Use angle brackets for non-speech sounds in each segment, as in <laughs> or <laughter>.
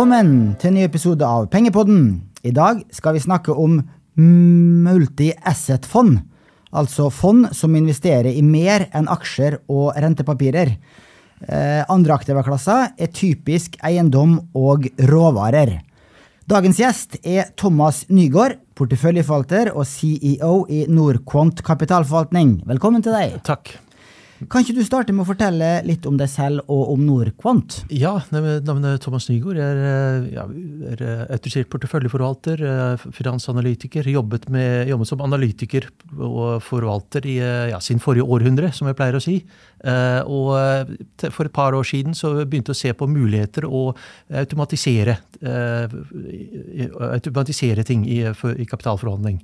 Velkommen til en ny episode av Pengepodden. I dag skal vi snakke om multi-asset-fond. Altså fond som investerer i mer enn aksjer og rentepapirer. Eh, andre aktive klasser er typisk eiendom og råvarer. Dagens gjest er Thomas Nygaard, porteføljeforvalter og CEO i Norquant kapitalforvaltning. Velkommen til deg. Takk. Kan ikke du starte med å fortelle litt om deg selv og om Norquant? Ja, navnet er Thomas Nygaard. Jeg er, eh, ja, er eh, autorisert porteføljeforvalter, eh, finansanalytiker. Jobbet, med, jobbet, som analytiker og forvalter i ja, sin forrige århundre, som jeg pleier å si. Og for et par år siden så begynte jeg å se på muligheter å automatisere, automatisere ting i, i kapitalforvaltning.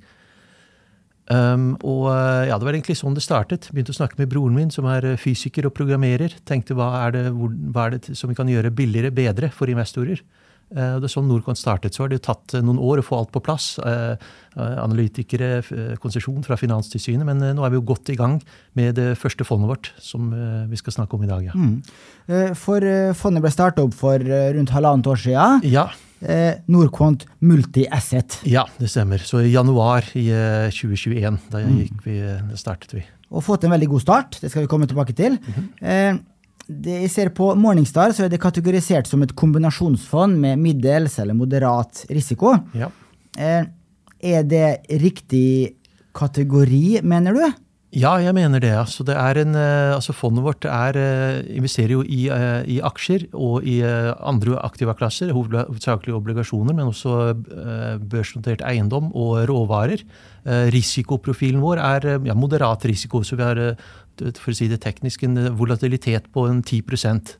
Um, og ja, Det var egentlig sånn det startet. Begynte å snakke med broren min, som er eh, fysiker og programmerer. Tenkte hva er det, hvor, hva er det som vi kan gjøre billigere, bedre for investorer? Uh, det er sånn Norcon startet. Så har det tatt eh, noen år å få alt på plass. Uh, analytikere, konsesjon fra Finanstilsynet. Men uh, nå er vi jo godt i gang med det første fondet vårt, som vi skal snakke om i dag. Ja. Mm. For fondet ble starta opp for rundt halvannet år siden. Ja eh, Norquant Multi-Asset. Ja, det stemmer. Så i januar i eh, 2021, da gikk vi, startet vi. Og fått en veldig god start. Det skal vi komme tilbake til. Mm -hmm. eh, det jeg ser På Morningstar så er det kategorisert som et kombinasjonsfond med middels eller moderat risiko. Ja. Eh, er det riktig kategori, mener du? Ja, jeg mener det. Altså, det en, eh, altså fondet vårt er, eh, investerer jo i, eh, i, aksjer og i andre aktive klasser, hovedsakelig obligasjoner, men også børsnotert eiendom og råvarer. Risikoprofilen vår er ja, moderat risiko, så vi har for å si det teknisk, en volatilitet på en 10%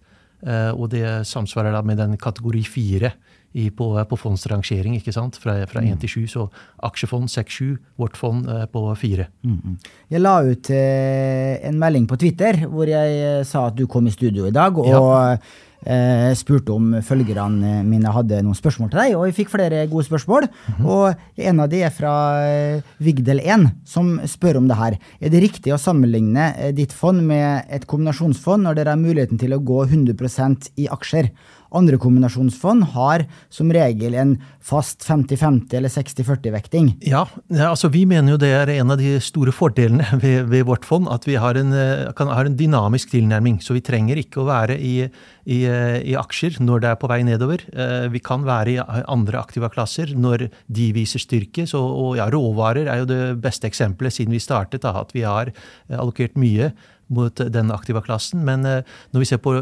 Og det samsvarer da med den kategori 4 i, på, på fondsrangering, ikke sant? fra, fra 1 mm. til 7. Så aksjefond 6-7, vårt fond eh, på 4. Mm. Jeg la ut eh, en melding på Twitter hvor jeg eh, sa at du kom i studio i dag. og ja. Eh, spurte om følgerne mine hadde noen spørsmål til deg, og jeg fikk flere gode spørsmål. Mm -hmm. Og en av de er fra eh, Vigdel1, som spør om det her. Er det riktig å sammenligne ditt fond med et kombinasjonsfond når dere har muligheten til å gå 100 i aksjer? Andre kombinasjonsfond har som regel en fast 50-50 eller 60-40-vekting. Ja, altså vi mener jo det er en av de store fordelene <laughs> ved, ved vårt fond. At vi har en, eh, kan, har en, dynamisk tilnærming. Så vi trenger ikke å være i, i, eh, i, aksjer når det er på vei nedover. Eh, vi kan være i andre aktiva klasser når de viser styrke. Så, og ja, råvarer er jo det beste eksempelet siden vi startet. Da, at vi har allokert mye mot den aktiva klassen. Men eh, når vi ser på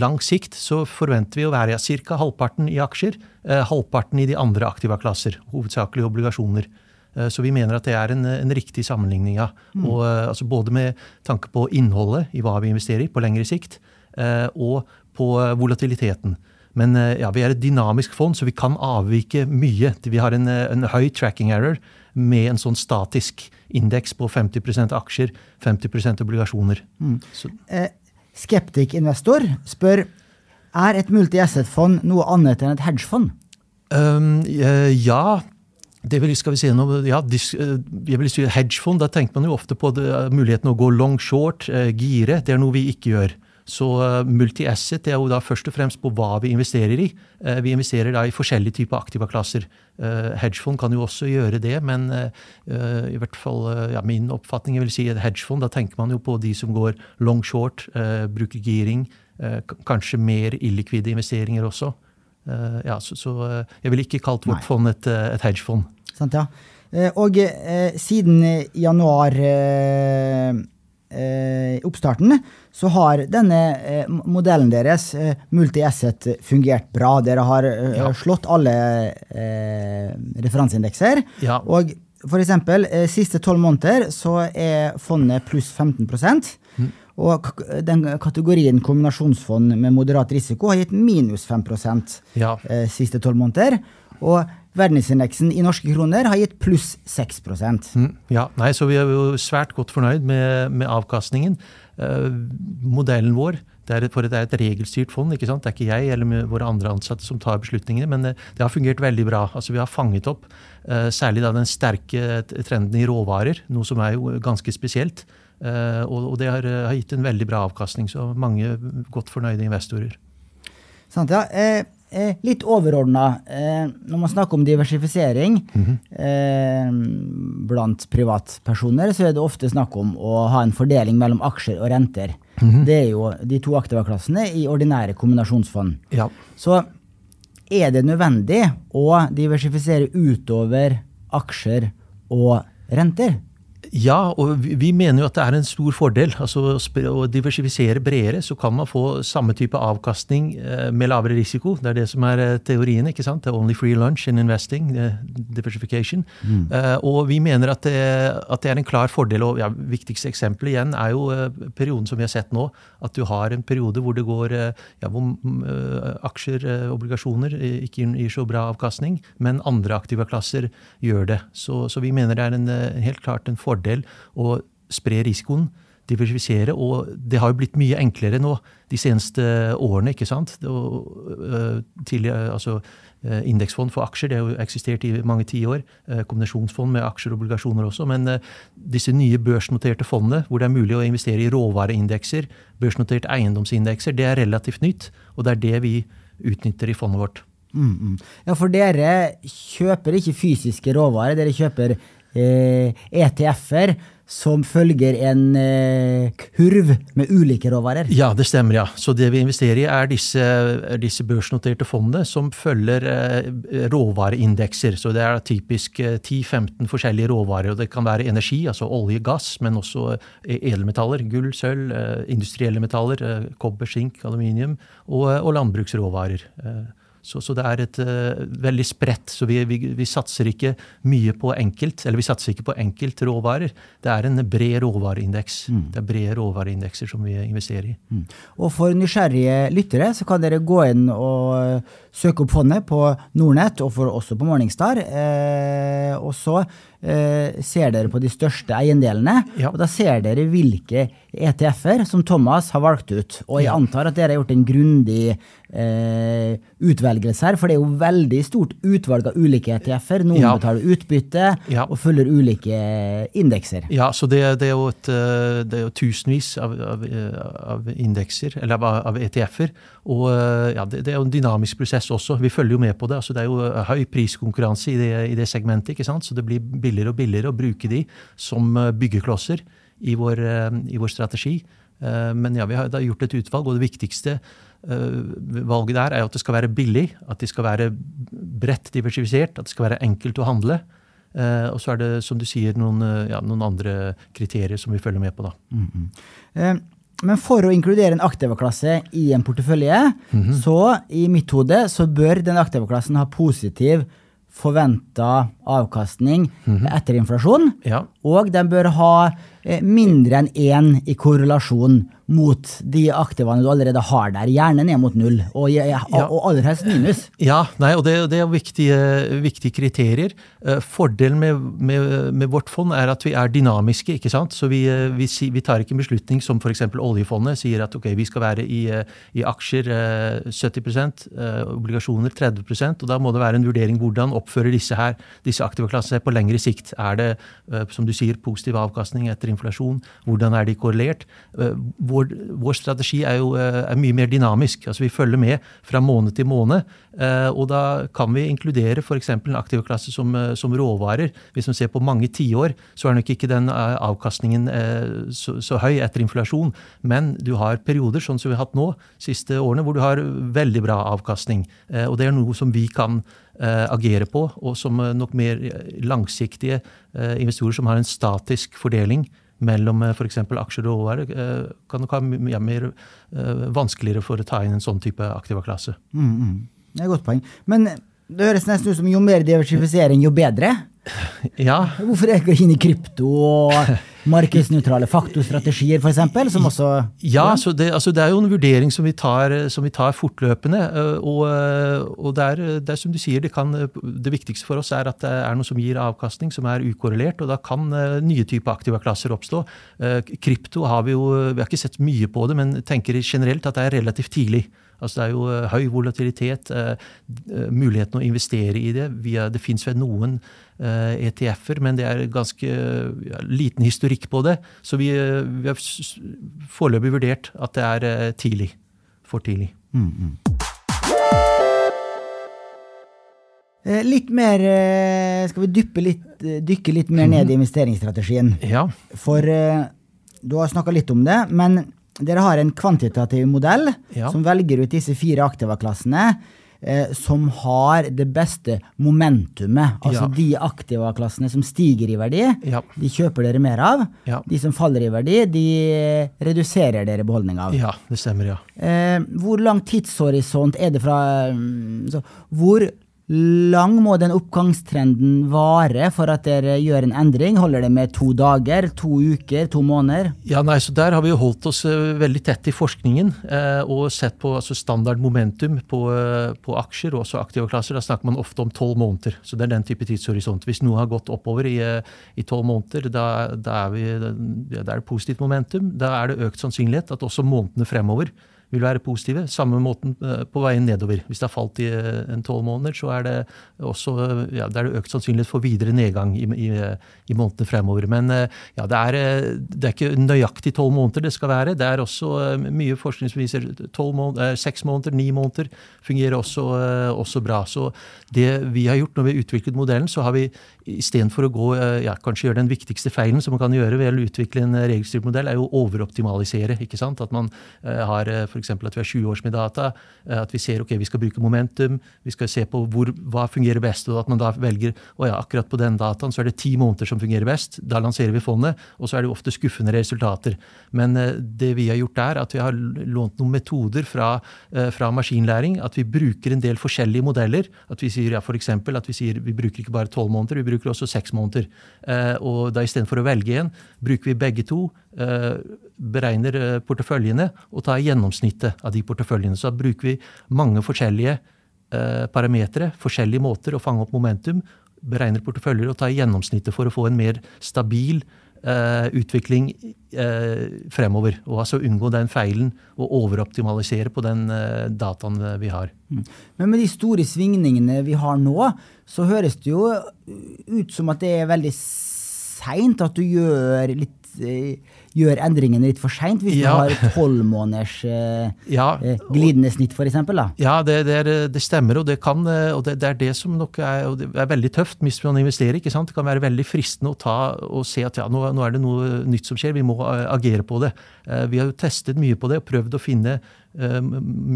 lang sikt, så forventer vi å være ca. halvparten i aksjer, eh, halvparten i de andre aktiva klasser, hovedsakelig obligasjoner. Eh, så vi mener at det er en, en riktig sammenligning. Ja. Mm. Og, altså både med tanke på innholdet i hva vi investerer i på lengre sikt, og på volatiliteten. Men ja, vi er et dynamisk fond, så vi kan avvike mye. Vi har en, en høy tracking error med en sånn statisk indeks på 50% aksjer, 50 obligasjoner. Mm. Eh, Skeptikk-investor spør er et multi-asset-fond noe annet enn et hedgefond? Um, ja, det vil, skal vi si, noe, ja, eh, jeg vil si Hedgefond, da tenker man jo ofte på det, muligheten å gå long short, eh, gire. Det er noe vi ikke gjør. Så uh, multi-asset er jo da først og fremst på hva vi investerer i. Uh, vi investerer da i forskjellige typer aktiva klasser. Uh, hedgefond kan jo også gjøre det, men i hvert fall ja, min oppfatning vil si at hedgefond, da tenker man jo på de som går long short, bruker giring, kanskje mer illikvide investeringer også. ja, så, så jeg ville ikke kalt vårt Nei. fond et, et hedgefond. Sant, ja. Og siden januar eh, oppstarten, så har denne eh, modellen deres, eh, multi-asset, fungert bra. Dere har eh, ja. slått alle eh, referanseindekser. Ja. Og for eksempel, eh, siste tolv måneder så er fondet pluss 15 mm. Og den kategorien kombinasjonsfond med moderat risiko har gitt minus 5 ja. eh, siste tolv måneder. Og verdensindeksen i norske kroner har gitt pluss 6 mm, Ja, nei, så vi er jo svært godt fornøyd med, med avkastningen. Eh, modellen vår det er, et, for det er et regelstyrt fond. ikke sant? Det er ikke jeg eller våre andre ansatte som tar beslutningene, men det, eh, det har fungert veldig bra. Altså Vi har fanget opp eh, særlig da den sterke trenden i råvarer, noe som er jo ganske spesielt. Eh, og, og, det har, har, gitt en veldig bra avkastning, så mange godt fornøyde investorer. Sant, ja. Eh, eh, litt overordna, eh, når man snakker om diversifisering eh, blant privatpersoner, så er det ofte snakk om å ha en fordeling mellom aksjer og renter. Det er jo de to aktivaklassene i ordinære kombinasjonsfond. Ja. Så er det nødvendig å diversifisere utover aksjer og renter? Ja, og vi mener jo at det er en stor fordel. altså Å diversifisere bredere, så kan man få samme type avkastning eh, med lavere risiko. Det er det som er eh, teorien. ikke sant? Det er only free lunch in investing. eh, diversification. Eh, og vi mener at det, at det er en klar fordel. og ja, Viktigste eksempelet igjen er jo perioden som vi har sett nå. At du har en periode hvor det går ja, hvor mm, aksjer, obligasjoner, ikke gir så bra avkastning, men andre aktive klasser gjør det. Så, så vi mener det er en, helt klart en fordel å spre risikoen, diversifisere. Og det har jo blitt mye enklere nå de seneste årene. ikke sant? Og, øh, altså Indeksfond for aksjer det har jo eksistert i mange tiår. Kombinasjonsfond med aksjer og obligasjoner også. Men disse nye børsnoterte fondene, hvor det er mulig å investere i råvareindekser, børsnoterte eiendomsindekser, det er relativt nytt. Og det er det vi utnytter i fondet vårt. Mm, mm. Ja, for dere kjøper ikke fysiske råvarer, dere kjøper eh, ETF-er som følger en eh, kurv med ulike råvarer. Ja, det stemmer. ja. Så det vi investerer i, er disse, disse børsnoterte fondene som følger eh, råvareindekser. Så det er typisk eh, 10-15 forskjellige råvarer. og Det kan være energi, altså olje, gass, men også eh, edelmetaller. Gull, sølv, eh, industrielle metaller, eh, kobber, sink, aluminium og, og landbruksråvarer. Så, så det er et uh, veldig spredt. Så vi, vi, vi satser ikke mye på enkelt, eller vi satser ikke på enkeltråvarer. Det er en bred råvareindeks. Det er brede råvareindekser som vi investerer i. Mm. Og for nysgjerrige lyttere så kan dere gå inn og eh, søke opp fondet på Nordnett, og for, også på Morningstar. Eh, og så eh, ser dere på de største eiendelene, Ja. og da ser dere hvilke ETF-er som Thomas har valgt ut. Og jeg antar at dere har gjort en grundig eh, utvelgelse her, for det er jo veldig stort utvalg av ulike ETF-er. Noen Ja. betaler utbytte Ja. og følger ulike indekser. Ja, så det, det, er jo et, eh, det er jo tusenvis av, av, eh, av indekser, eller av, av ETF-er. Og eh, ja, det, det er jo en dynamisk prosess også. Vi følger jo med på det. altså Det er jo høy priskonkurranse i det, i det segmentet, ikke sant? så det blir billigere og billigere å bruke de som eh, byggeklosser i vår, eh, i vår strategi. Eh, Men ja, vi har da gjort et utvalg, og det viktigste valget der er at det skal være billig, at de skal være bredt diversifisert, at det skal være enkelt å handle. Og så er det, som du sier, noen, ja, noen andre kriterier som vi følger med på. da. Eh, Men for å inkludere en aktivaklasse i en portefølje, så i mitt hode så bør den aktivaklassen ha positiv forventa avkastning etter inflasjon. Ja, Og den bør ha eh, mindre enn én i korrelasjon mot de aktivene du allerede har der. Gjerne ned mot null, og, og aller helst minus. ja nei, og det, det er viktige, viktige kriterier. Eh, Fordelen med, med, med vårt fond er at vi er dynamiske. ikke sant? Så vi, eh, vi, vi tar ikke en beslutning som f.eks. oljefondet sier at ok, vi skal være i, i aksjer eh, 70 eh, obligasjoner 30 og da må det være en vurdering hvordan oppfører disse her, disse aktive klassene på lengre sikt. Er det, som du sier, positiv avkastning etter inflasjon? Hvordan er de korrelert? Eh, Vår, vår strategi er jo eh, er mye mer dynamisk. altså Vi følger med fra måned til måned. eh, Og da kan vi inkludere f.eks. en aktiv klasse som, som råvarer. Hvis man ser på mange tiår, så er nok ikke den avkastningen så, så høy etter inflasjon. Men du har perioder, sånn som vi har hatt nå, siste årene, hvor du har veldig bra avkastning. Og det er noe som vi kan agere på, og som eh, nok mer langsiktige eh, investorer som har en statisk fordeling mellom eh, f.eks. aksjer og råvarer, eh, kan nok ha mye mer eh, vanskeligere for å ta inn en sånn type aktiva klasse. Mm, mm. Det er et godt poeng. Men det høres nesten ut som jo mer diversifisering, jo bedre. Ja, Hvorfor er ikke inn i krypto og markedsnøytrale faktorstrategier, f.eks., som også Ja, så det, altså det er jo en vurdering som vi tar, som vi tar fortløpende. øh, Og, øh, og det, er, det er som du sier, det, kan, det viktigste for oss er at det er noe som gir avkastning, som er ukorrelert. Og da kan nye typer aktivaklasser oppstå. Eh, Krypto har vi jo Vi har ikke sett mye på det, men tenker generelt at det er relativt tidlig. Altså Det er jo øh, høy volatilitet, øh, øh, muligheten å investere i det. Via, det fins vel noen ETF-er, men det er ganske ja, liten historikk på det. Så vi, vi har foreløpig vurdert at det er tidlig. For tidlig. Eh, litt mer eh, Skal vi dyppe litt, eh, dykke litt mer ned i investeringsstrategien? Ja. For eh, du har snakka litt om det, men dere har en kvantitativ modell Ja. som velger ut disse fire aktiva-klassene eh, som har det beste momentumet. Altså Ja. de aktiva-klassene som stiger i verdi, Ja. de kjøper dere mer av. Ja. De som faller i verdi, de reduserer dere beholdning av. ja, det stemmer, ja. Eh, hvor lang tidshorisont er det fra mm, så, Hvor lang må den oppgangstrenden vare for at dere gjør en endring? Holder det med to dager, to uker, to måneder? Ja, nei, så Der har vi jo holdt oss eh, veldig tett i forskningen eh, og sett på altså, standard momentum på, eh, på aksjer og også aktive klasser. Da snakker man ofte om tolv måneder. Så det er den type tidshorisont. Hvis noe har gått oppover i tolv måneder, da, da, er vi, da er det positivt momentum. Da er det økt sannsynlighet at også månedene fremover vil være positive. Samme måten eh, på veien nedover. Hvis det har falt i eh, en tolv måneder, så er det også eh, ja, det er det økt sannsynlighet for videre nedgang i, i, i månedene fremover. Men ja, det er, det er ikke nøyaktig tolv måneder det skal være. Det er også mye forskning som viser 12 måneder, seks måneder, ni måneder fungerer også, også bra. Så det vi har gjort når vi har utviklet modellen, så har vi istedenfor å gå, ja, kanskje gjøre den viktigste feilen som man kan gjøre ved å utvikle en regelstyrt modell, er jo overoptimalisere. ikke sant? At man har eh, f.eks. at vi har 20 års med data, eh, at vi ser ok, vi skal bruke momentum, vi skal se på hvor, hva fungerer best, og at man da velger og ja, akkurat på den dataen så er det ti måneder som fungerer best. Da lanserer vi fondet, og så er det ofte skuffende resultater. Men eh, det vi har gjort der, at vi har lånt noen metoder fra, eh, fra maskinlæring, at vi bruker en del forskjellige modeller. At vi sier ja, eksempel, at vi sier vi bruker ikke bare tolv måneder, vi bruker også seks måneder. Og da istedenfor å velge en, bruker vi begge to. Eh, beregner eh, porteføljene og tar gjennomsnittet av de porteføljene. Så da bruker vi mange forskjellige eh, parametere, forskjellige måter å fange opp momentum, beregner porteføljer og tar gjennomsnittet for å få en mer stabil eh, utvikling eh, fremover. Og altså unngå den feilen og overoptimalisere på den eh, dataen vi har. Men med de store svingningene vi har nå, så høres det jo ut som at det er veldig seint at du gjør, litt, gjør endringene litt for seint, hvis Ja. du har tolv måneders eh, Ja, eh, glidende snitt, f.eks. Ja, det, det, er, det stemmer, og, det, kan, og det, det er det som nok er, og det er veldig tøft hvis man investerer. ikke sant? Det kan være veldig fristende å ta og se at ja, nå, nå er det noe nytt som skjer, vi må eh, agere på det. Eh, Vi har jo testet mye på det og prøvd å finne eh,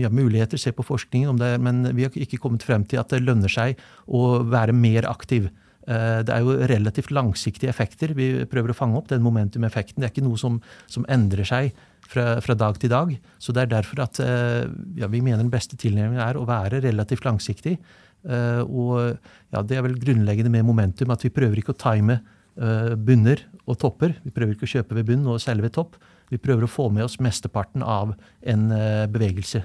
ja, muligheter, se på forskningen om det, men vi har ikke kommet frem til at det lønner seg å være mer aktiv. Eh, Det er jo relativt langsiktige effekter. Vi prøver å fange opp den momentum-effekten. Det er ikke noe som, som endrer seg fra, fra dag til dag. Så det er derfor at eh, ja, vi mener den beste tilnærmingen er å være relativt langsiktig. Eh, Og ja, det er vel grunnleggende med momentum at vi prøver ikke å time bunner og topper. Vi prøver ikke å kjøpe ved bunn og selge ved topp. Vi prøver å få med oss mesteparten av en bevegelse.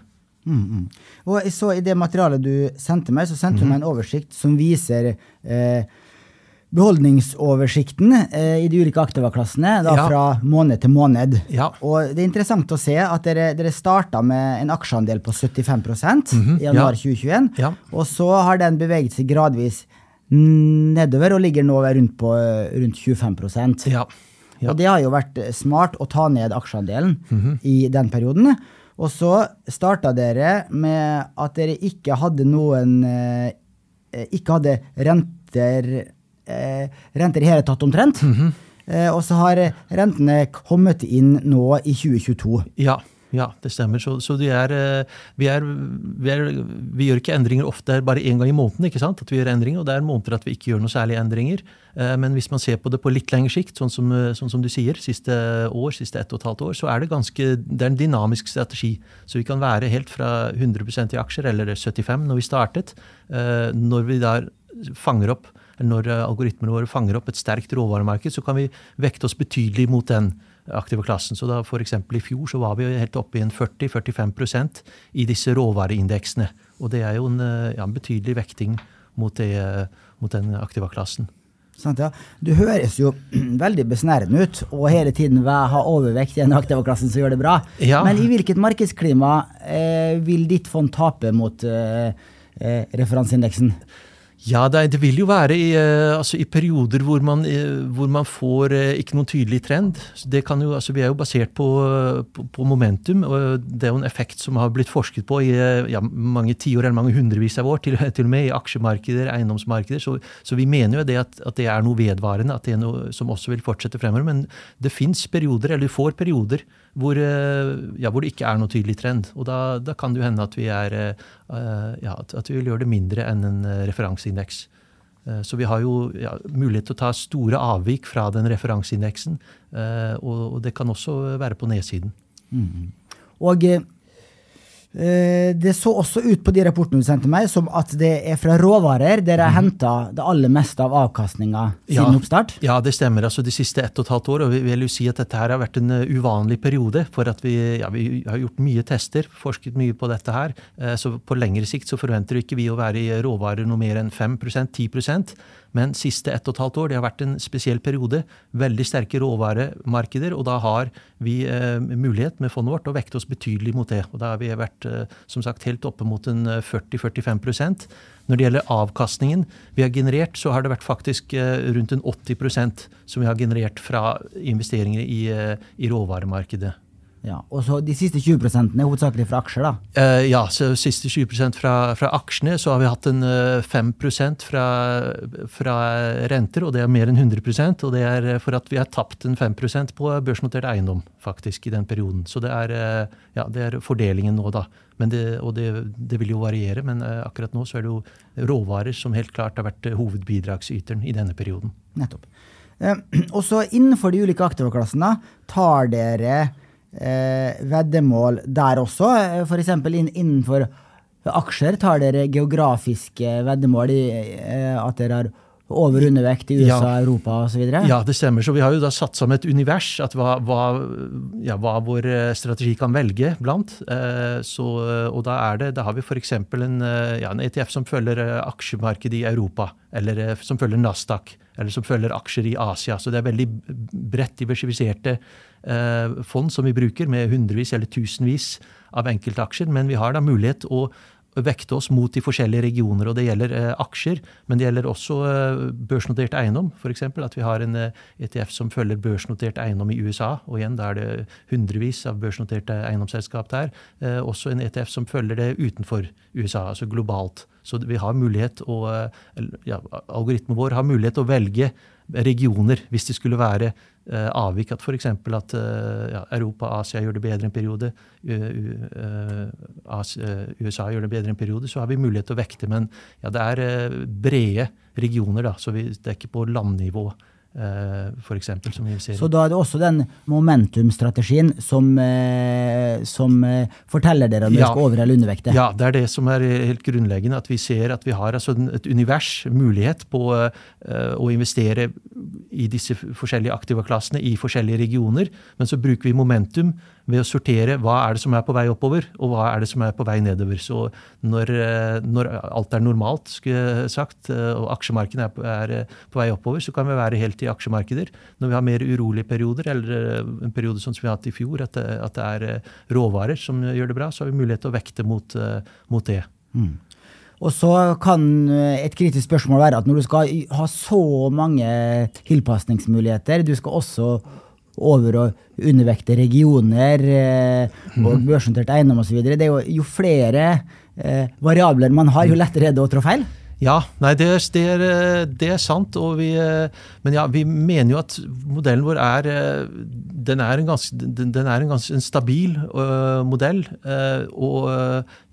Mm, mm. Og så I det materialet du sendte meg, så sendte du meg en oversikt som viser eh, beholdningsoversikten eh, i de ulike aktiva-klassene da, Ja. fra måned til måned. Ja. Og Det er interessant å se at dere, dere starta med en aksjeandel på 75% i januar ja. 2021. Ja. Og så har den beveget seg gradvis nedover og ligger nå rundt på eh, rundt 25 Ja. Og det har jo vært smart å ta ned aksjeandelen i den perioden. Og så starta dere med at dere ikke hadde noen eh, Ikke hadde renter Renter i hele tatt, omtrent. eh, og så har rentene kommet inn nå i 2022. Ja, ja, det stemmer. Så, så de er, eh, vi, er, vi, er, vi gjør ikke endringer ofte bare én gang i måneden. ikke sant? At vi gjør endringer, Og det er måneder at vi ikke gjør noe særlige endringer. Eh, Men hvis man ser på det på litt lengre sikt, sånn som, eh, sånn som du sier, siste år, siste ett og et halvt år, så er det ganske, det er en dynamisk strategi. Så vi kan være helt fra 100% i aksjer, eller 75 når vi startet. eh, Når vi da fanger opp når eh, algoritmene våre fanger opp et sterkt råvaremarked, så kan vi vekte oss betydelig mot den aktive klassen. Så da eksempel I fjor så var vi helt oppe i en 40-45% i disse råvareindeksene. Og det er jo en, eh, ja, en betydelig vekting mot, det, eh, mot den aktive klassen. Sant, ja. Du høres jo <clears throat> veldig besnærende ut, og hele tiden ha overvekt i den aktive klassen som gjør det bra. Ja. Men i hvilket markedsklima eh, vil ditt fond tape mot eh, eh, referanseindeksen? Ja, det, vil jo være i, uh, altså i perioder hvor man, uh, hvor man får uh, ikke noen tydelig trend. Jo, altså vi er jo basert på, på, på, momentum, og det er jo en effekt som har blitt forsket på i ja, mange tiår eller mange hundrevis av år, til, <laughs> til, og med i aksjemarkeder, eiendomsmarkeder. Så, så vi mener jo det at, at, det er noe vedvarende, at det er noe som også vil fortsette fremover. Men det fins perioder, eller vi får perioder, hvor, ja, hvor, det ikke er noe tydelig trend. Og da, da kan det jo hende at vi, er, ja, at vi vil gjøre det mindre enn en referanse referanseindeks. Eh, så vi har jo ja, mulighet til å ta store avvik fra den referanseindeksen. Eh, og det kan også være på nedsiden. Mm. Og eh, Eh, det så også ut på de rapportene du sendte meg, som at det er fra råvarer dere har mm. henta det aller meste av avkastninga siden ja, oppstart? Ja, det stemmer. altså De siste ett og et halvt år. Og vi vil jo si at dette her har vært en eh, uvanlig periode. For at vi, ja, vi har gjort mye tester, forsket mye på dette her. Eh, så på lengre sikt så forventer ikke vi å være i råvarer noe mer enn 5% 10 men siste ett og et halvt år det har vært en spesiell periode. Veldig sterke råvaremarkeder. Og da har vi eh, mulighet med fondet vårt å vekte oss betydelig mot det. Og da har vi vært eh, som sagt helt oppe mot en 40-45 eh, Når det gjelder avkastningen vi har generert, så har det vært faktisk eh, rundt en 80% som vi har generert fra investeringer i, eh, i råvaremarkedet. Ja, Og så de siste 20 er hovedsakelig fra aksjer, da? Uh, ja, så siste 20 fra, fra aksjene. Så har vi hatt en uh, eh, 5 fra, fra renter, og det er mer enn 100% Og det er for at vi har tapt en 5% på børsnotert eiendom faktisk i den perioden. Så det er, uh, ja, det er fordelingen nå, da. Det, og det, det, vil jo variere, men akkurat nå så er det jo råvarer som helt klart har vært hovedbidragsyteren i denne perioden. Nettopp. <clears throat> og så innenfor de ulike aktivaklassene tar dere eh, veddemål der også. Eh, F.eks. innenfor aksjer tar dere geografiske veddemål i eh, at dere har over undervekt i USA, ja. Europa osv.? Ja, det stemmer. Så vi har jo da satt som et univers, at hva, hva, ja, hva vår eh, strategi kan velge blant. Eh, så, og da, er det, da har vi f.eks. En, ja, en ETF som følger aksjemarkedet i Europa, eller som følger Nasdaq, eller som følger aksjer i Asia. Så det er veldig bredt diversifiserte Eh, fond som vi bruker, med hundrevis eller tusenvis av enkeltaksjer. Men vi har da mulighet å vekte oss mot de forskjellige regioner. og Det gjelder eh, aksjer, men det gjelder også eh, børsnotert eiendom. eksempel at vi har en eh, ETF som følger børsnotert eiendom i USA. og igjen, Da er det hundrevis av børsnoterte eiendomsselskap der. Eh, også en ETF som følger det utenfor USA, altså globalt. Så vi har mulighet å, eh, ja, Algoritmen vår har mulighet til å velge regioner hvis det skulle være eh, avvik. At f.eks. at eh, ja, Europa og Asia gjør det bedre en periode, USA gjør det bedre en periode, så har vi mulighet til å vekte. Men ja, det er brede regioner, da, så vi, det er ikke på landnivå. Eh, for eksempel, som vi ser. Så da er det også den momentumstrategien som, eh, som eh, forteller dere om dere ja. skal over- eller undervekte? Ja, det er det som er helt grunnleggende. At vi ser at vi har altså et univers, mulighet på å investere i disse forskjellige aktiva-klassene i forskjellige regioner. Men så bruker vi momentum ved å sortere hva er det som er på vei oppover, og hva er det som er på vei nedover. Så når, eh, når alt er normalt, skulle sagt, eh, og aksjemarkedene er, er, eh, på vei oppover, så kan vi være helt i aksjemarkeder. Når vi har mer urolige perioder, eller en periode sånn som vi har hatt i fjor, at det, at det er råvarer som gjør det bra, så har vi mulighet til å vekte mot, mot det. Mm. Og så kan et kritisk spørsmål være at når du skal ha så mange tilpasningsmuligheter, du skal også over- og undervekte regioner eh, og mhm. børsnotert eiendom osv. Jo, jo flere eh, variabler man har, jo lettere er det å trå feil. Ja, nei, det, det, er, det er, sant. Vi, men ja, vi mener jo at modellen vår er den er en ganske, den er en ganske en stabil uh, modell. Uh, og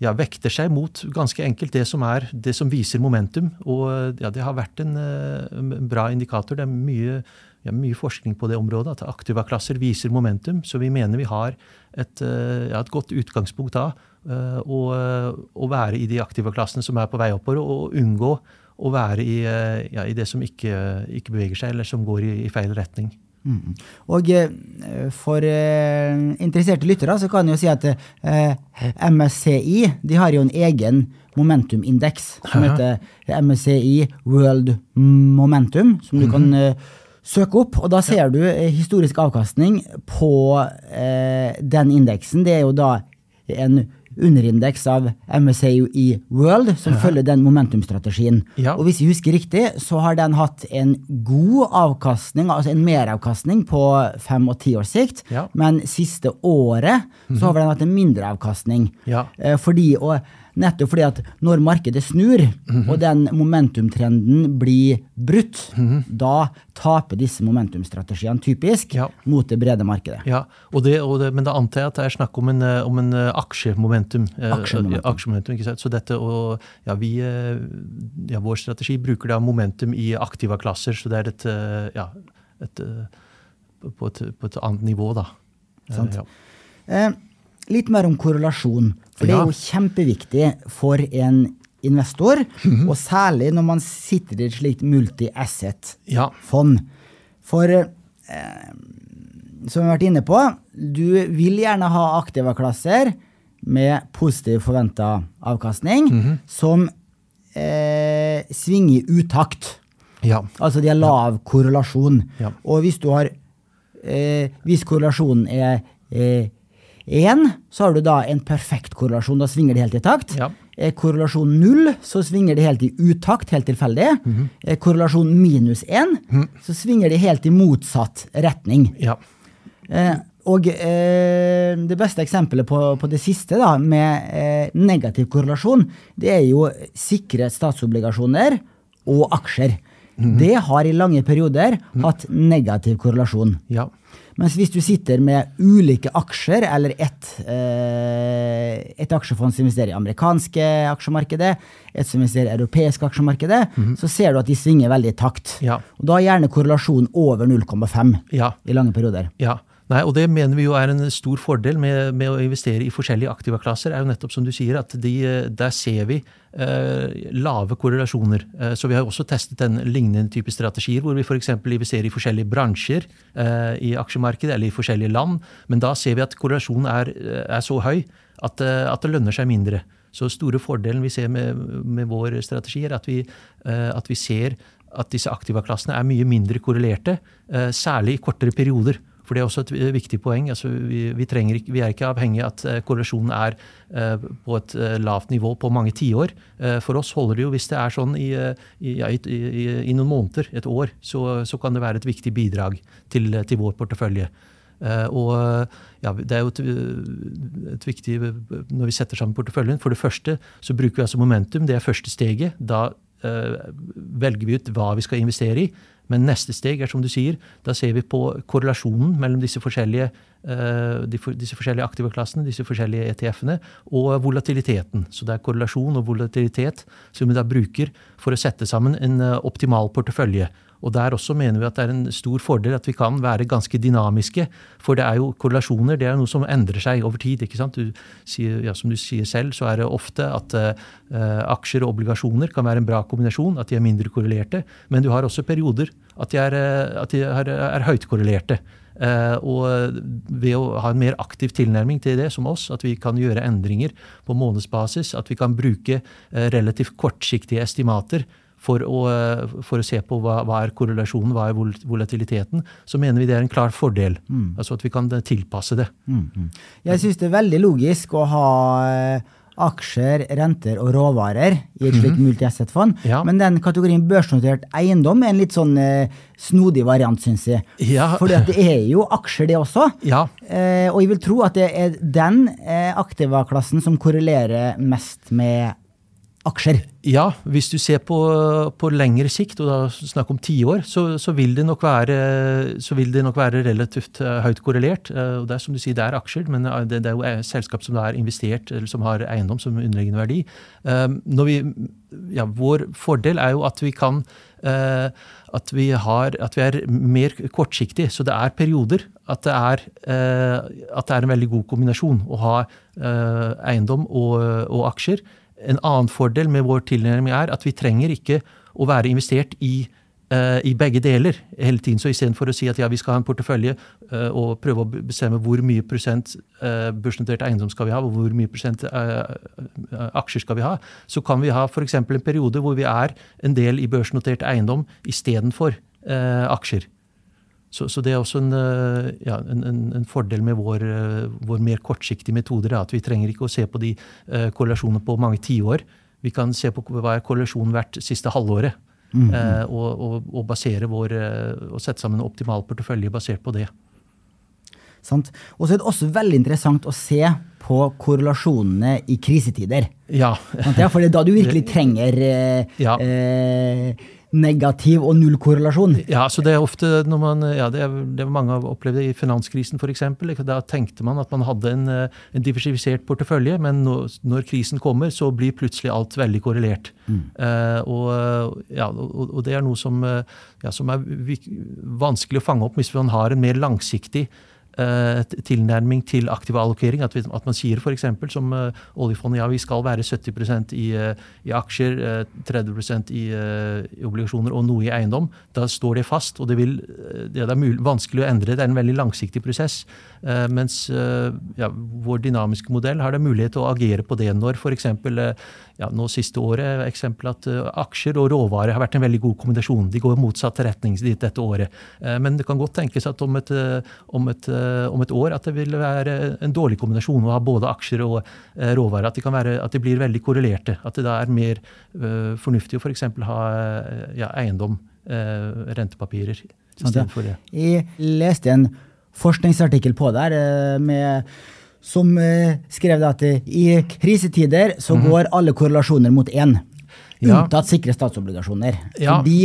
ja, vekter seg mot ganske enkelt det som, er, det som viser momentum. Og ja, det har vært en, en bra indikator. Det er mye vi har mye forskning på det området, at aktive klasser viser momentum. Så vi mener vi har et, eh, ja, et godt utgangspunkt da eh, å, å, være i de aktive klassene som er på vei oppover, og unngå å være i, eh, ja, i det som ikke, ikke, beveger seg, eller som går i, i feil retning. Mm. Og for interesserte lyttere så kan jeg jo si at MSCI de har jo en egen momentumindeks som heter MSCI World Momentum, som du kan eh, Søk opp, og da ser du eh, historisk avkastning på eh, den indeksen. Det er jo da en underindeks av MSAUE World, som følger den momentumstrategien. Ja. Og hvis jeg husker riktig, så har den hatt en god avkastning, altså en meravkastning på fem og ti års sikt, Ja. men siste året så har den hatt en mindre avkastning. Ja. Eh, fordi, og nettopp fordi at når markedet snur, Mhm. og den momentumtrenden blir brutt, Mhm. da taper disse momentumstrategiene typisk Ja. mot det brede markedet. Ja, og det, og det, men da antar jeg at det er snakk om en, eh, om en eh, aksjemomentum. eh, Aksjemomentum. aksjemomentum, ikke sant? Så dette og, ja, vi, ja, Vår strategi bruker da momentum i aktiva klasser, så det er et, ja, et, på, et, på et annet nivå, da. Sant. Ja. Eh, litt mer om korrelasjon. For det er jo kjempeviktig for en investor, Mhm. og særlig når man sitter i et slikt multi-asset-fond. ja. For eh, som vi har vært inne på, du vil gjerne ha aktive klasser med positiv forventa avkastning, Mhm. som eh, svinger i utakt. ja. Altså de har lav korrelasjon. Ja. Og hvis du har eh, Hvis korrelasjonen er én, så har du da en perfekt korrelasjon. Da svinger det helt i takt. Ja. Er korrelasjon null, så svinger det helt i utakt, helt tilfeldig. Mm -hmm. korrelasjon minus én, så svinger det helt i motsatt retning. ja. Eh, og eh, det beste eksempelet på, på det siste, da, med eh, negativ korrelasjon, det er jo sikre statsobligasjoner og aksjer. Det har i lange perioder hatt negativ korrelasjon. ja. Mens hvis du sitter med ulike aksjer, eller ett eh, et aksjefond som investerer i amerikanske aksjemarkedet, et som investerer i europeiske aksjemarkedet, så ser du at de svinger veldig i takt. Ja. Og da er gjerne korrelasjon over 0,5 ja. i lange perioder. Ja, Nei, og Det mener vi jo er en stor fordel med, med å investere i forskjellige aktivaklasser. er jo nettopp som du sier, at de, Der ser vi eh, lave korrelasjoner. Eh, så Vi har jo også testet en lignende type strategier, hvor vi f.eks. investerer i forskjellige bransjer eh, i aksjemarkedet eller i forskjellige land. Men da ser vi at korrelasjonen er, er så høy at, eh, at det lønner seg mindre. Så store fordelen vi ser med, med vår strategi, er at vi, eh, at vi ser at disse aktivaklassene er mye mindre korrelerte, eh, særlig i kortere perioder. For det er også et viktig poeng. Altså, vi, vi, ikke, vi er ikke avhengig av at eh, korrelasjonen er uh, på et uh, lavt nivå på mange tiår. Uh, for oss holder det jo hvis det er sånn i, i, ja, i, i, noen måneder, et år, så, så kan det være et viktig bidrag til, til vår portefølje. Og ja, Det er jo et, et viktig når vi setter sammen porteføljen. For det første så bruker vi altså momentum. Det er første steget. Da velger vi ut hva vi skal investere i. Men neste steg er som du sier, da ser vi på korrelasjonen mellom disse forskjellige, disse forskjellige aktive klassene, disse forskjellige ETF-ene, og volatiliteten. Så det er korrelasjon og volatilitet som vi da bruker for å sette sammen en eh, optimal portefølje. Og Der også mener vi at det er en stor fordel at vi kan være ganske dynamiske. For det er jo korrelasjoner det er noe som endrer seg over tid. ikke sant? Du sier, ja, som du sier selv, så er det ofte at uh, aksjer og obligasjoner kan være en bra kombinasjon. At de er mindre korrelerte. Men du har også perioder at de er, at de er, er høyt korrelerte. Uh, og ved å ha en mer aktiv tilnærming til det, som oss, at vi kan gjøre endringer på månedsbasis, at vi kan bruke relativt kortsiktige estimater for å, for å, se på hva, hva, er korrelasjonen, hva er volatiliteten, så mener vi det er en klar fordel. Mm. Altså at vi kan tilpasse det. Mm, mm. Jeg syns det er veldig logisk å ha aksjer, renter og råvarer i et slikt mm -hmm. multi-asset-fond. Ja. Men den kategorien børsnotert eiendom er en litt sånn eh, snodig variant, syns jeg. Ja. For det er jo aksjer, det også. Ja. Eh, og jeg vil tro at det er den eh, aktiva klassen som korrelerer mest med aksjer. Ja, hvis du ser på, på lengre sikt, og da snakk om tiår, så, så, vil det nok være, så vil det nok være relativt uh, høyt korrelert. Uh, og det er som du sier, det er aksjer, men uh, det, det, er jo selskap som er investert, eller som har eiendom som underliggende verdi. Vi, ja, vår fordel er jo at vi kan at vi, har, at vi er mer kortsiktig. Så det er perioder at det er, at det er en veldig god kombinasjon å ha eiendom og, og aksjer. En annen fordel med vår tilnærming er at vi trenger ikke å være investert i, uh, i begge deler hele tiden. Så istedenfor å si at ja, vi skal ha en portefølje uh, og prøve å bestemme hvor mye prosent uh, børsnotert eiendom skal vi ha, og hvor mye prosent aksjer skal vi ha, så kan vi ha f.eks. en periode hvor vi er en del i børsnotert eiendom istedenfor aksjer. Så, så, det er også en, ja, en, en fordel med vår, vår, mer kortsiktige metoder. At vi trenger ikke å se på de korrelasjonene på mange tiår. Vi kan se på hva er korrelasjonen vært siste halvåret. Mm -hmm. og, og, og, basere vår, og sette sammen en optimal portefølje basert på det. Sant? Og så er det også veldig interessant å se på korrelasjonene i krisetider. Ja. ja for det er da du virkelig <laughs> trenger eh, ja. eh, negativ og null korrelasjon. Ja, så det er ofte når man, ja, det, er, det mange har opplevd i finanskrisen f.eks. Da tenkte man at man hadde en, eh, en diversifisert portefølje, men når, når, krisen kommer, så blir plutselig alt veldig korrelert. Mm. Uh, og, ja, og, og, det er noe som, ja, som er vanskelig å fange opp hvis man har en mer langsiktig Eh, tilnærming til aktiv allokering. At, at man sier f.eks. som uh, oljefondet ja, vi skal være 70 i, uh, i aksjer, uh, 30 i, i, obligasjoner og noe i eiendom. Da står det fast, og det, vil, det er vanskelig å endre. Det er en veldig langsiktig prosess. Mens ja, vår dynamiske modell har det mulighet til å agere på det når f.eks. Ja, nå siste året eksempel at aksjer og råvarer har vært en veldig god kombinasjon. De går motsatt retning dette året. men det kan godt tenkes at om et, om et Eh, om et år at det vil være en dårlig kombinasjon å ha både aksjer og eh, råvarer. At de, være, at de, blir veldig korrelerte. At det da er mer uh, fornuftig å f.eks. For ha ja, eiendom, uh, rentepapirer, istedenfor det. Jeg leste en forskningsartikkel på der med som skrev at i krisetider så mm. går alle korrelasjoner mot én. Unntatt ja. sikre statsobligasjoner. Ja. De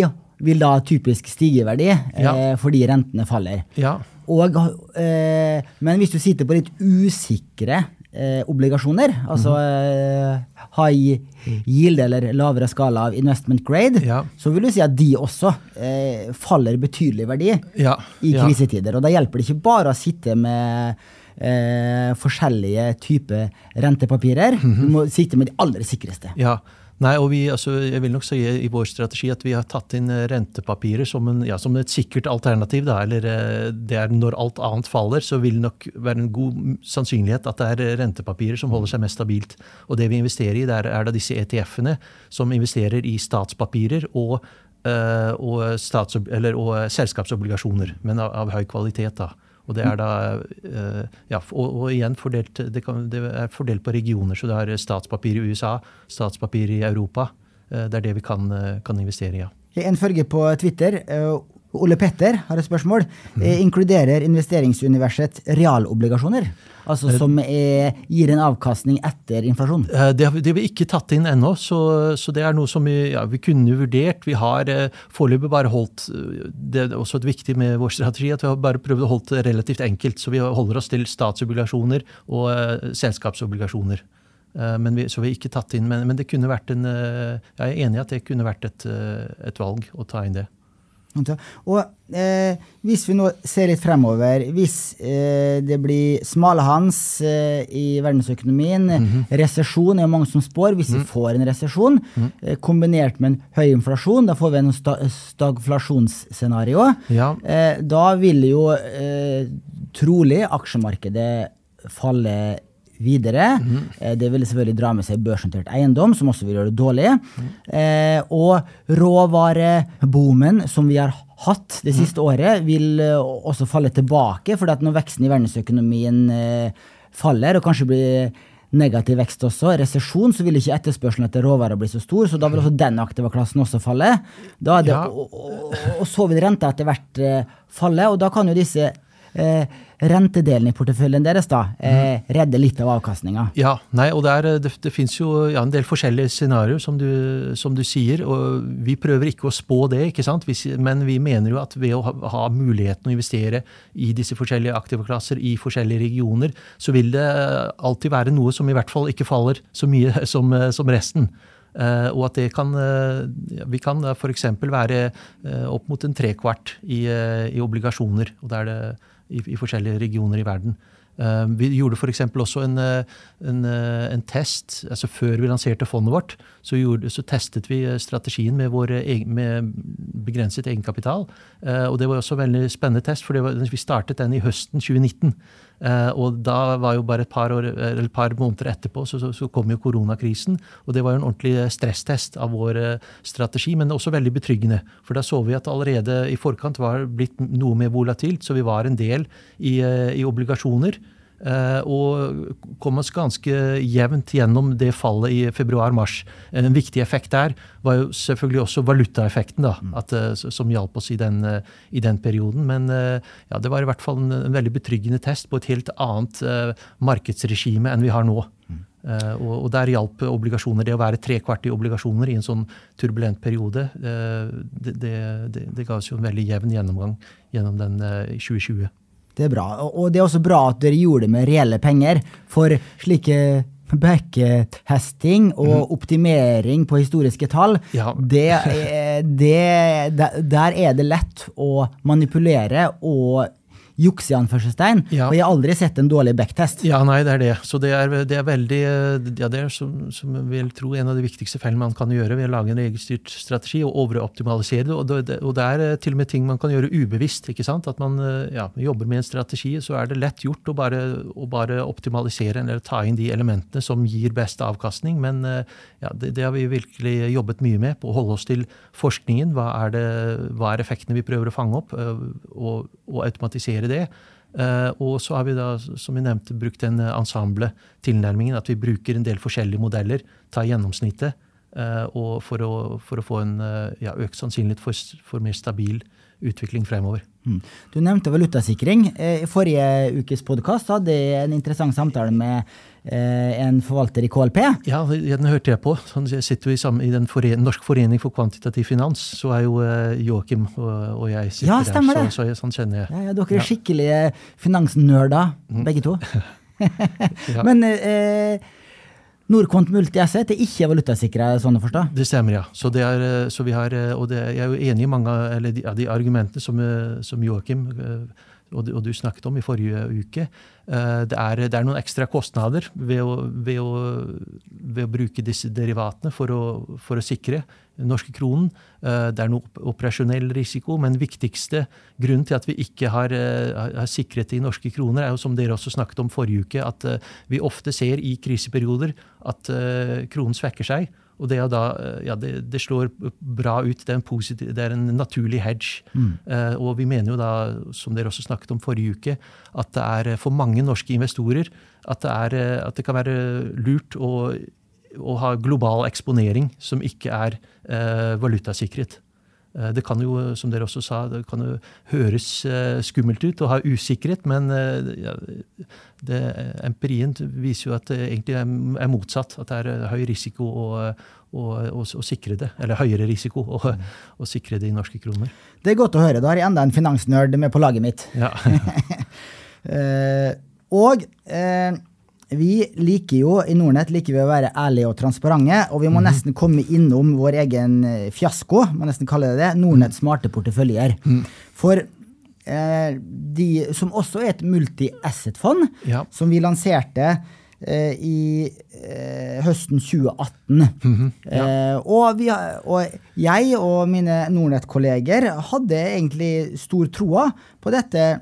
vil da typisk stige i verdi ja. eh, fordi rentene faller. Ja. Og, eh, men hvis du sitter på litt usikre eh, obligasjoner, altså mm. high yield eller lavere skala av investment grade, ja. så vil du si at de også eh, faller betydelig verdi ja. i krisetider. Og da hjelper det ikke bare å sitte med eh, forskjellige typer rentepapirer. Mm -hmm. Du må sitte med de aller sikreste. Ja, Nei, og vi, altså, jeg vil nok si i vår strategi at vi har tatt inn eh, rentepapirer som, en, ja, som et sikkert alternativ. Da, eller eh, det er Når alt annet faller, så vil det nok være en god sannsynlighet at det er eh, rentepapirer som holder seg mest stabilt. Og det vi investerer i, der er da disse ETF-ene som investerer i statspapirer og, og, stats, eller, og selskapsobligasjoner, men av, av høy kvalitet. da. Og det er da eh, ja, og, og igjen fordelt, det, kan, det, er fordelt på regioner. Så det er statspapir i USA, statspapir i Europa. Eh, det er det vi kan, eh, kan investere i, ja. En følge på Twitter. Ole Petter har et spørsmål. Mm. Inkluderer investeringsuniverset realobligasjoner? Altså som er, gir en avkastning etter inflasjon? Eh, det har, det har vi ikke tatt inn ennå, så, så, det er noe som vi, ja, vi kunne vurdert. Vi har eh, foreløpig bare holdt Det er også et viktig med vår strategi at vi har bare prøvd å holde det relativt enkelt. Så vi holder oss til statsobligasjoner og uh, selskapsobligasjoner. Uh, men vi, så vi har ikke tatt inn, men, men, det kunne vært en, uh, jeg er enig i at det kunne vært et, et valg å ta inn det. Og eh, hvis vi nå ser litt fremover, hvis eh, det blir smalhans eh, i verdensøkonomien, mm -hmm. resesjon er mange som spår, hvis mm vi mhm. får en resesjon mm kombinert med en høy inflasjon, da får vi en sta stagflasjonsscenario, ja. Eh, da vil jo eh, trolig aksjemarkedet falle videre. Mm. Det vil selvfølgelig dra med seg børsnotert eiendom, som også vil gjøre det dårlig. Mm. Eh, og råvareboomen som vi har hatt det mhm. siste mm. året, vil eh, også falle tilbake. For når veksten i verdensøkonomien eh, faller, og kanskje blir negativ vekst også, resesjon, så vil ikke etterspørselen etter råvarer bli så stor. Så da vil også den aktive klassen også falle. Det, ja. og, og, og, så vil renta etter hvert eh, falle, og da kan jo disse eh, rentedelen i porteføljen deres da, eh, redder redde litt av avkastninga? Ja, nei, og der, det, det finnes jo ja, en del forskjellige scenarioer, som, som, du sier. og Vi prøver ikke å spå det, ikke sant? men vi mener jo at ved å ha, ha muligheten å investere i disse forskjellige aktive klasser i forskjellige regioner, så vil det alltid være noe som i hvert fall ikke faller så mye <laughs> som, som resten. Uh, og at det kan uh, Vi kan f.eks. være uh, opp mot en trekvart i, i obligasjoner. og der er det i, i forskjellige regioner i verden. Uh, vi gjorde f.eks. også en, eh, en, eh, en, test. altså Før vi lanserte fondet vårt, så, gjorde, så testet vi strategien med, vår med begrenset egenkapital. Og det var også en veldig spennende test, for var, vi startet den i høsten 2019. Eh, og da var jo bare et par, år, et par måneder etterpå så, så, så, kom jo koronakrisen. Og det var jo en ordentlig stresstest av vår eh, strategi, men også veldig betryggende. For da så vi at allerede i forkant var blitt noe mer volatilt, så vi var en del i, i obligasjoner. Eh, og kom oss ganske jevnt gjennom det fallet i februar-mars. En viktig effekt der var jo selvfølgelig også valutaeffekten, da, mm. at, eh, som hjalp oss i den, eh, i den, perioden. Men ja, det var i hvert fall en, en, veldig betryggende test på et helt annet markedsregime enn vi har nå. Mm. og, og, der hjalp obligasjoner. Det å være trekvart i obligasjoner i en sånn turbulent periode, det, det, det, det ga oss jo en veldig jevn gjennomgang gjennom den 2020. Det er bra. Og det er også bra at dere gjorde det med reelle penger. For slike backhesting og mm. optimering på historiske tall, ja. det, det, der er det lett å manipulere og juks i anførselstegn. Ja. Og jeg har aldri sett en dårlig backtest. Ja, nei, det er det. Så det er, det er veldig ja, det er som, som jeg vil tro en av de viktigste feilene man kan gjøre ved å lage en regelstyrt strategi og overoptimalisere det. Og det, og det er til og med ting man kan gjøre ubevisst. ikke sant? At man ja, jobber med en strategi, så er det lett gjort å bare, å bare optimalisere eller ta inn de elementene som gir best avkastning. Men ja, det, det, har vi virkelig jobbet mye med, på å holde oss til forskningen. Hva er, det, hva er effektene vi prøver å fange opp, og, og automatisere gjøre det. Uh, og så har vi da, som vi nevnte, brukt den ensemble-tilnærmingen. At vi bruker en del forskjellige modeller, tar gjennomsnittet, og for, å, for, å, få en uh, ja, økt sannsynlighet for, for, mer stabil utvikling fremover. Mm. Du nevnte valutasikring. I forrige ukes podkast hadde jeg en interessant samtale med Eh, en forvalter i KLP. Ja, den hørte jeg på. Jeg sitter jo i, sammen, i den foren, Norsk forening for kvantitativ finans. Så er jo Joakim og, og, jeg sitter ja, stemmer der. Så, så, sånn kjenner jeg. Ja, ja, dere er skikkelige finansnerder, mm. begge to. <laughs> <laughs> Men eh, Norquant Multi-Asset er ikke valutasikra, sånn å forstå? Det stemmer, ja. Så, er, eh, så vi har, og det, jeg er jo enig i mange av de, de, argumentene som, som Joakim og, du snakket om i forrige uke. Eh, det er, det er noen ekstra kostnader ved å, ved å, ved å bruke disse derivatene for å, for å sikre den norske kronen. Eh, det er noe operasjonell risiko, men viktigste grunnen til at vi ikke har, eh, har sikret i norske kroner, er jo som dere også snakket om forrige uke, at vi ofte ser i kriseperioder at kronen svekker seg. Og det, da, ja, det, det, slår bra ut. Det er en, positiv, det er en naturlig hedge. Mm. Uh, og vi mener jo da, som dere også snakket om forrige uke, at det er for mange norske investorer at det, er, at det kan være lurt å, å, ha global eksponering som ikke er uh, valutasikret. Eh, det kan jo, som dere også sa, det kan jo høres eh, skummelt ut og ha usikkerhet, men eh, det, empirien viser jo at det egentlig er motsatt. At det er høy risiko å, å, å, å sikre det. Eller høyere risiko å, å, sikre det i norske kroner. Det er godt å høre. Da har jeg enda en finansnerd med på laget mitt. Ja. <laughs> og eh, vi liker jo, I Nordnett liker vi å være ærlige og transparente, og vi må mm. nesten komme innom vår egen eh, fiasko, må nesten kalle det det, Nordnett mhm. smarte porteføljer. Mm. For eh, de, som også er et multi-asset-fond, ja. som vi lanserte eh, i eh, høsten 2018. Mm -hmm. ja. Eh, og, vi, og, jeg og mine Nordnett-kolleger hadde egentlig stor troa på dette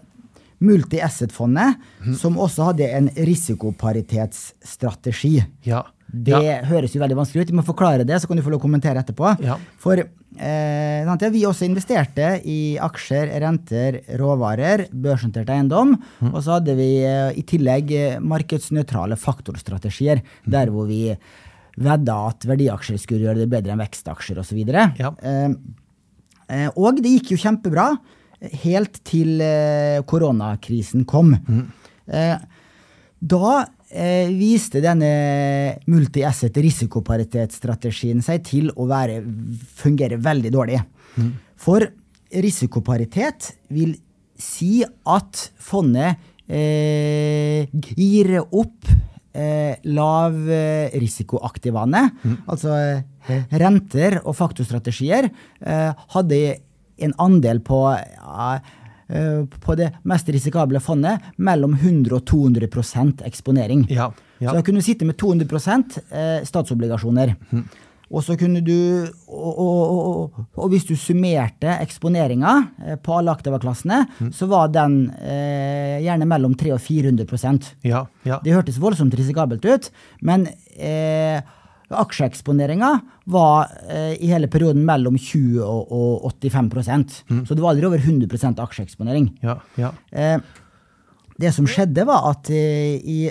Multi-Asset-fondet, mm. som også hadde en risikoparitetsstrategi. Ja. Det ja. høres jo veldig vanskelig ut. Vi må forklare det, så kan du få lov å kommentere etterpå. Ja. For eh, vi også investerte i aksjer, renter, råvarer, børsnotert eiendom. Mm. Og så hadde vi eh, i tillegg markedsnøytrale faktorstrategier, mm. der hvor vi vedda at verdiaksjer skulle gjøre det bedre enn vekstaksjer osv. Ja. Eh, eh, og det gikk jo kjempebra helt til eh, koronakrisen kom. Mm. Eh, da eh, viste denne multi-asset risikoparitetsstrategien seg til å være, fungere veldig dårlig. Mm. For risikoparitet vil si at fondet eh, gir opp eh, lavrisikoaktivene, mm. altså renter og faktorstrategier, eh, hadde en andel på, ja, eh, på det mest risikable fondet mellom 100 og 200 eksponering. Ja, ja. Så da kunne du sitte med 200 eh, statsobligasjoner. Mm. Og så kunne du, og, og, og, og hvis du summerte eksponeringa eh, på alle aktiva-klassene, så var den eh, gjerne mellom 300 og 400 Ja, ja. Det hørtes voldsomt risikabelt ut, men eh, aksjeeksponeringa var eh, i hele perioden mellom 20 og, og 85 mm. Så det var aldri over 100 aksjeeksponering. ja, ja. Eh, det som skjedde, var at eh, i,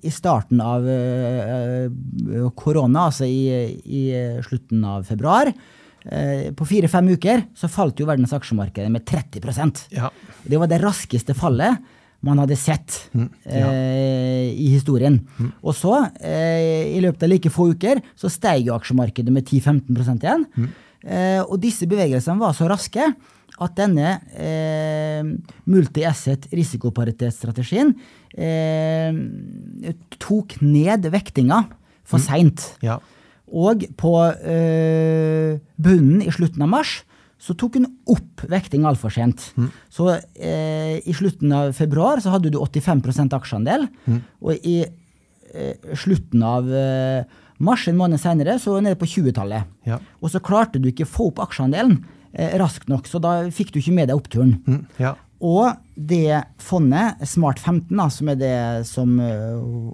i starten av eh, korona, altså i, i slutten av februar, eh, på fire-fem uker, så falt jo verdens aksjemarked med 30 ja. Det var det raskeste fallet man hadde sett eh, i historien. Og så, eh, i løpet av like få uker, så steg jo aksjemarkedet med 10-15 igjen. Eh, og disse bevegelsene var så raske at denne eh, multi-asset risikoparitetsstrategien eh, tok ned vektinga for seint. ja. Og på eh, bunnen i slutten av mars så tok hun opp vekting altfor sent. Så eh, i slutten av februar så hadde du 85% aksjeandel, og i eh, slutten av eh, mars, en måned senere, så var du nede på 20-tallet. Ja. Og så klarte du ikke å få opp aksjeandelen eh, raskt nok, så da fikk du ikke med deg oppturen. Mm, ja. Og det fondet, Smart 15, da, som er det som øh,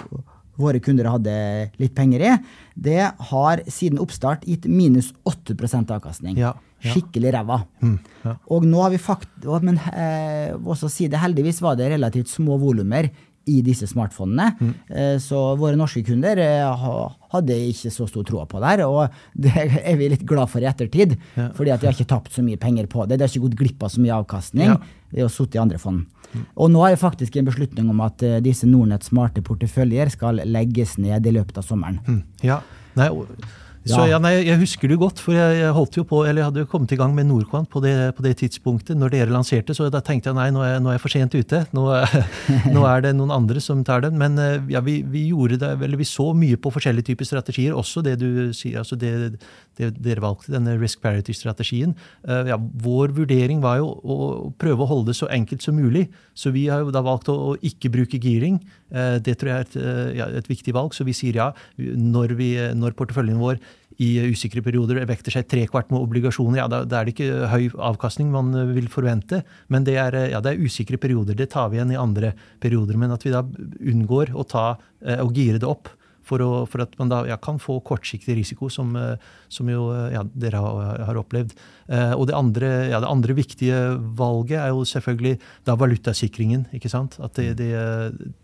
våre kunder hadde litt penger i, det har siden oppstart gitt minus 8 avkastning. Ja. Skikkelig ræva. Mm, ja. Og nå har vi fakt... Men eh, også si det, heldigvis var det relativt små volumer i disse smartfondene. Mm. Eh, så våre norske kunder eh, hadde ikke så stor tro på det her, og <laughs> det er vi litt glad for i ettertid. Ja. Fordi at vi har ikke tapt så mye penger på det. Det har ikke gått glipp av så mye avkastning Ja. ved å sitte i andre fond. Og nå er det faktisk en beslutning om at eh, disse Nordnett smarte porteføljer skal legges ned i løpet av sommeren. Mm, ja. Nei, så Ja. nei, jeg husker det godt, for jeg, holdt jo på, eller jeg hadde jo kommet i gang med Norquant på det, på det tidspunktet når dere lanserte, så da tenkte jeg nei, nå er, nå er jeg for sent ute. Nå, <laughs> nå er det noen andre som tar den. Men eh, ja, vi, vi gjorde det, eller vi så mye på forskjellige typer strategier, også det du sier, altså det, dere valgte, denne risk parity-strategien. Eh, Ja, vår vurdering var jo å å prøve å holde det så enkelt som mulig. Så vi har jo da valgt å, å ikke bruke giring. Eh, Det tror jeg er et, eh, ja, et viktig valg. Så vi sier ja når, vi, når porteføljen vår i usikre perioder vekter seg trekvart med obligasjoner, ja, da, da er det ikke høy avkastning man vil forvente. Men det er, ja, det er usikre perioder. Det tar vi igjen i andre perioder. Men at vi da unngår å ta og gire det opp. For, å, for at man da ja, kan få kortsiktig risiko, som, eh, som jo eh, ja, dere har, har opplevd. Eh, og det andre, ja, det andre viktige valget er jo selvfølgelig da valutasikringen. ikke sant? At det, det,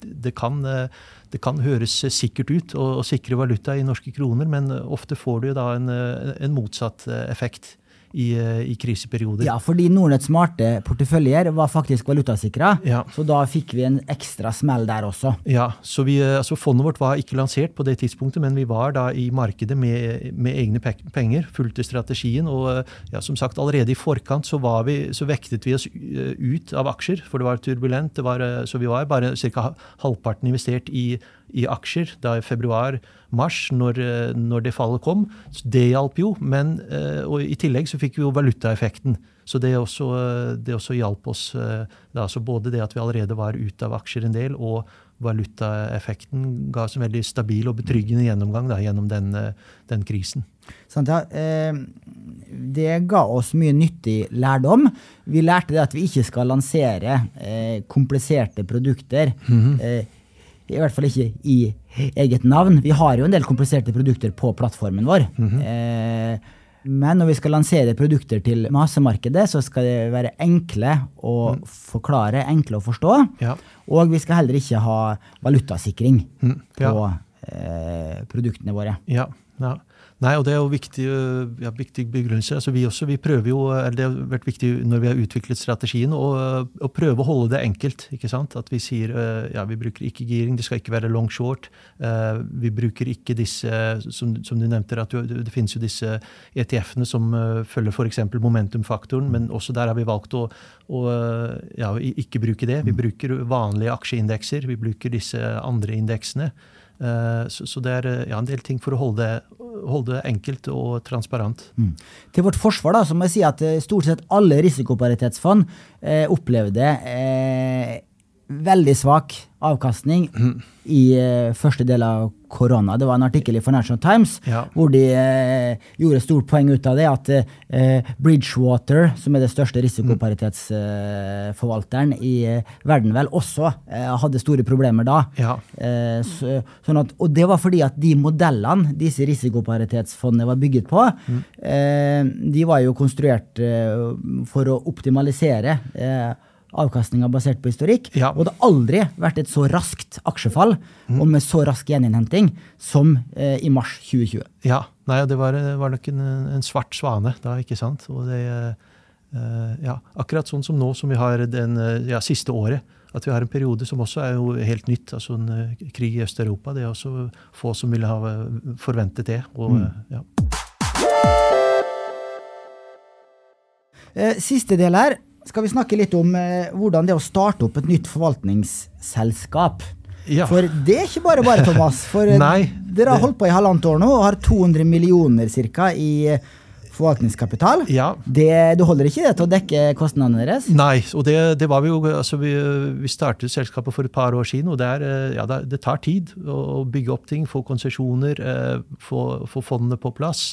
det, kan, eh, det kan høres sikkert ut å, å sikre valuta i norske kroner, men ofte får du jo da en, en motsatt effekt i, eh, i kriseperioder. Ja, fordi Nordnetts smarte porteføljer var faktisk valutasikra, Ja. så da fikk vi en ekstra smell der også. Ja, så vi, eh, altså Fondet vårt var ikke lansert på det tidspunktet, men vi var da i markedet med, med egne penger, fulgte strategien. Og eh, ja, som sagt, allerede i forkant så, var vi, så vektet vi oss ut av aksjer, for det var turbulent. Det var, så vi var bare ca. halvparten investert i, i aksjer da i februar-mars, når, eh, når det fallet kom. Så det hjalp jo, men eh, og i tillegg så fikk vi jo valutaeffekten. Så det også, eh, det også hjalp oss. Da, så både det at vi allerede var ute av aksjer en del, og valutaeffekten ga oss en veldig stabil og betryggende gjennomgang da, gjennom den, den krisen. Sånn, ja? det ga oss mye nyttig lærdom. Vi lærte det at vi ikke skal lansere kompliserte produkter. eh, I hvert fall ikke i eget navn. Vi har jo en del kompliserte produkter på plattformen vår. eh, men når vi skal lansere produkter til massemarkedet, så skal det være enkle å forklare, enkle å forstå. Ja. Og vi skal heller ikke ha valutasikring Mm, ja. på eh, produktene våre. Ja, ja. Nei, og det er jo viktig, øh, ja, viktig begrunnelse. Altså vi også, vi prøver jo, eller Det har vært viktig når vi har utviklet strategien, å, prøve å holde det enkelt. ikke sant? At vi sier øh, ja, vi bruker ikke giring, det skal ikke være long short. vi bruker ikke disse, som, som du nevnte, at det finnes jo disse ETF-ene som følger f.eks. momentumfaktoren, men også der har vi valgt å, å ja, ikke bruke det. Vi bruker vanlige aksjeindekser, vi bruker disse andre indeksene. Eh, Så, det er eh, ja, en del ting for å holde det, holde det enkelt og transparent. Mm. Til vårt forsvar da, så må jeg si at eh, stort sett alle risikoparitetsfond eh, opplevde eh, veldig svak avkastning i eh, første del av korona. Det var en artikkel i Financial Times Ja. hvor de eh, gjorde stort poeng ut av det, at eh, Bridgewater, som er det største risikoparitetsforvalteren i eh, verden, vel også eh, hadde store problemer da. Ja. Eh, så, sånn at, og det var fordi at de modellene disse risikoparitetsfondene var bygget på, eh, de var jo konstruert for å optimalisere eh, avkastninga basert på historikk. Ja. Og det har aldri vært et så raskt aksjefall og med så rask gjeninnhenting som eh, i mars 2020. Ja. Nei, det var, var nok en, en svart svane da, ikke sant. Og det, eh, ja, akkurat sånn som nå som vi har den eh, ja, siste året. At vi har en periode som også er jo helt nytt. altså en eh, Krig i Øst-Europa. Det er også få som ville ha eh, forventet det. Og, eh, ja. Eh, Siste del her skal vi snakke litt om eh, hvordan det er å starte opp et nytt forvaltningsselskap. Ja. For det er ikke bare bare, Thomas. For eh, <laughs> dere har holdt på i halvannet år nå og har 200 millioner cirka i eh, forvaltningskapital. ja. Det, du holder ikke det til å dekke kostnadene deres? Nei, og det, det var vi jo altså vi, vi startet selskapet for et par år siden, og det, er, eh, ja, det, tar tid å bygge opp ting, få konsesjoner, få, få fondene på plass.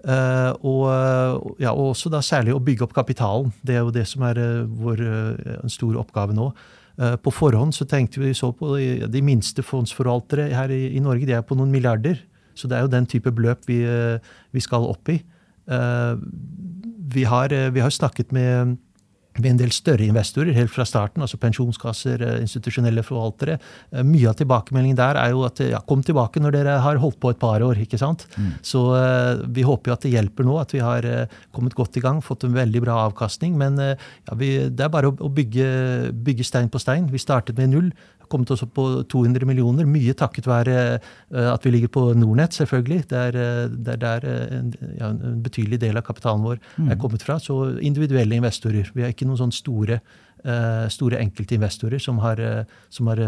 Eh, og, eh, ja, og også da særlig å bygge opp kapitalen. Det er jo det som er uh, vår uh, store stor oppgave nå. Eh, på forhånd så tenkte vi så på de, de minste fondsforvaltere her i, i Norge, de er på noen milliarder. Så det er jo den type beløp vi, eh, vi skal opp i. Eh, vi har, eh, vi har snakket med, med en del større investorer helt fra starten, altså pensjonskasser, eh, institusjonelle forvaltere. Eh, Mye av tilbakemeldingen der er jo at ja, kom tilbake når dere har holdt på et par år. ikke sant? Så eh, vi håper jo at det hjelper nå, at vi har kommet godt i gang, fått en veldig bra avkastning. Men ja, vi, det er bare å bygge, bygge stein på stein. Vi startet med null. Kommet oss opp på 200 millioner, mye takket være eh, at vi ligger på Nordnett, selvfølgelig. Det er eh, det er der eh, en, ja, en betydelig del av kapitalen vår er kommet fra. Så individuelle investorer. Vi har ikke noen sånne store, store enkeltinvestorer som, har, som, har,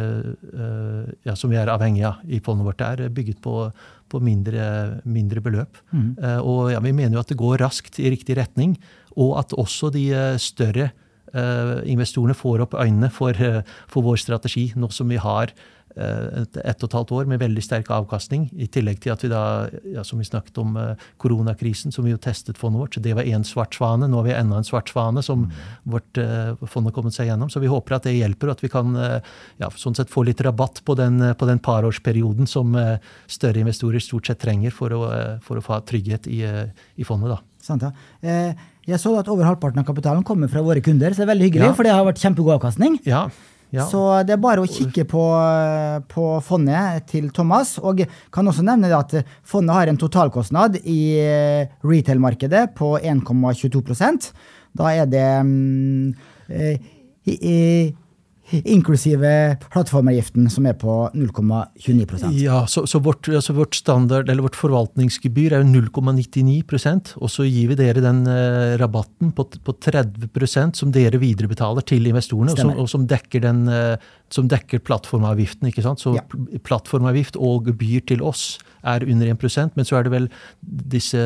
ja, som vi er avhengig av i fondet vårt. Det er bygget på, på mindre, mindre beløp. Eh, og ja, vi mener jo at det går raskt i riktig retning, og at også de større investorene får opp øynene for, eh, for vår strategi, nå som vi har eh, et, ett og et halvt år med veldig sterk avkastning. I tillegg til at vi da, ja, som vi snakket om eh, koronakrisen, som vi jo testet fondet vårt. Så det var én svart svane. Nå har vi enda en svart svane som vårt eh, fond har kommet seg gjennom. Så vi håper at det hjelper, og at vi kan eh, ja, sånn sett få litt rabatt på den, på den parårsperioden som eh, større investorer stort sett trenger for å, eh, for å få trygghet i, eh, i fondet. da. Sant, ja. Eh, jeg så at over halvparten av kapitalen kommer fra våre kunder, så det er veldig hyggelig, Ja. for det har vært kjempegod avkastning. Ja, ja. Så det er bare å kikke på, på fondet til Thomas. Og kan også nevne at fondet har en totalkostnad i retail-markedet på 1,22% Da er det eh, i, i, inklusive plattformavgiften, som er på 0,29% Ja, så, så vårt, altså vårt standard, eller vårt forvaltningsgebyr er jo 0,99% og så gir vi dere den eh, rabatten på, på 30% som dere viderebetaler til investorene, og som, og som dekker, den, eh, som dekker plattformavgiften. ikke sant? Så Ja. plattformavgift og gebyr til oss er under 1% men så er det vel, disse,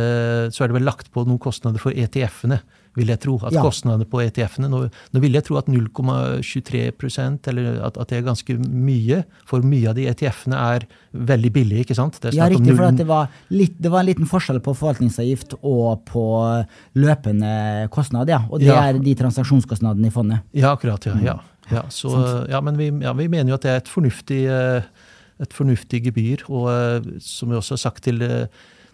så er det vel lagt på noen kostnader for ETF-ene. vil jeg tro. At Ja. kostnadene på ETF-ene nå, nå vil jeg tro at 0,23% eller at, at det er ganske mye. For mye av de ETF-ene er veldig billige, ikke sant? Det Ja, riktig, for det var, litt, det var en liten forskjell på forvaltningsavgift og på løpende kostnad, ja. Og det Ja. er de transaksjonskostnadene i fondet. Ja, akkurat. Ja. ja. Ja, så, ja men vi, ja, vi mener jo at det er et fornuftig, eh, et fornuftig gebyr. Og eh, som vi også har sagt til, eh,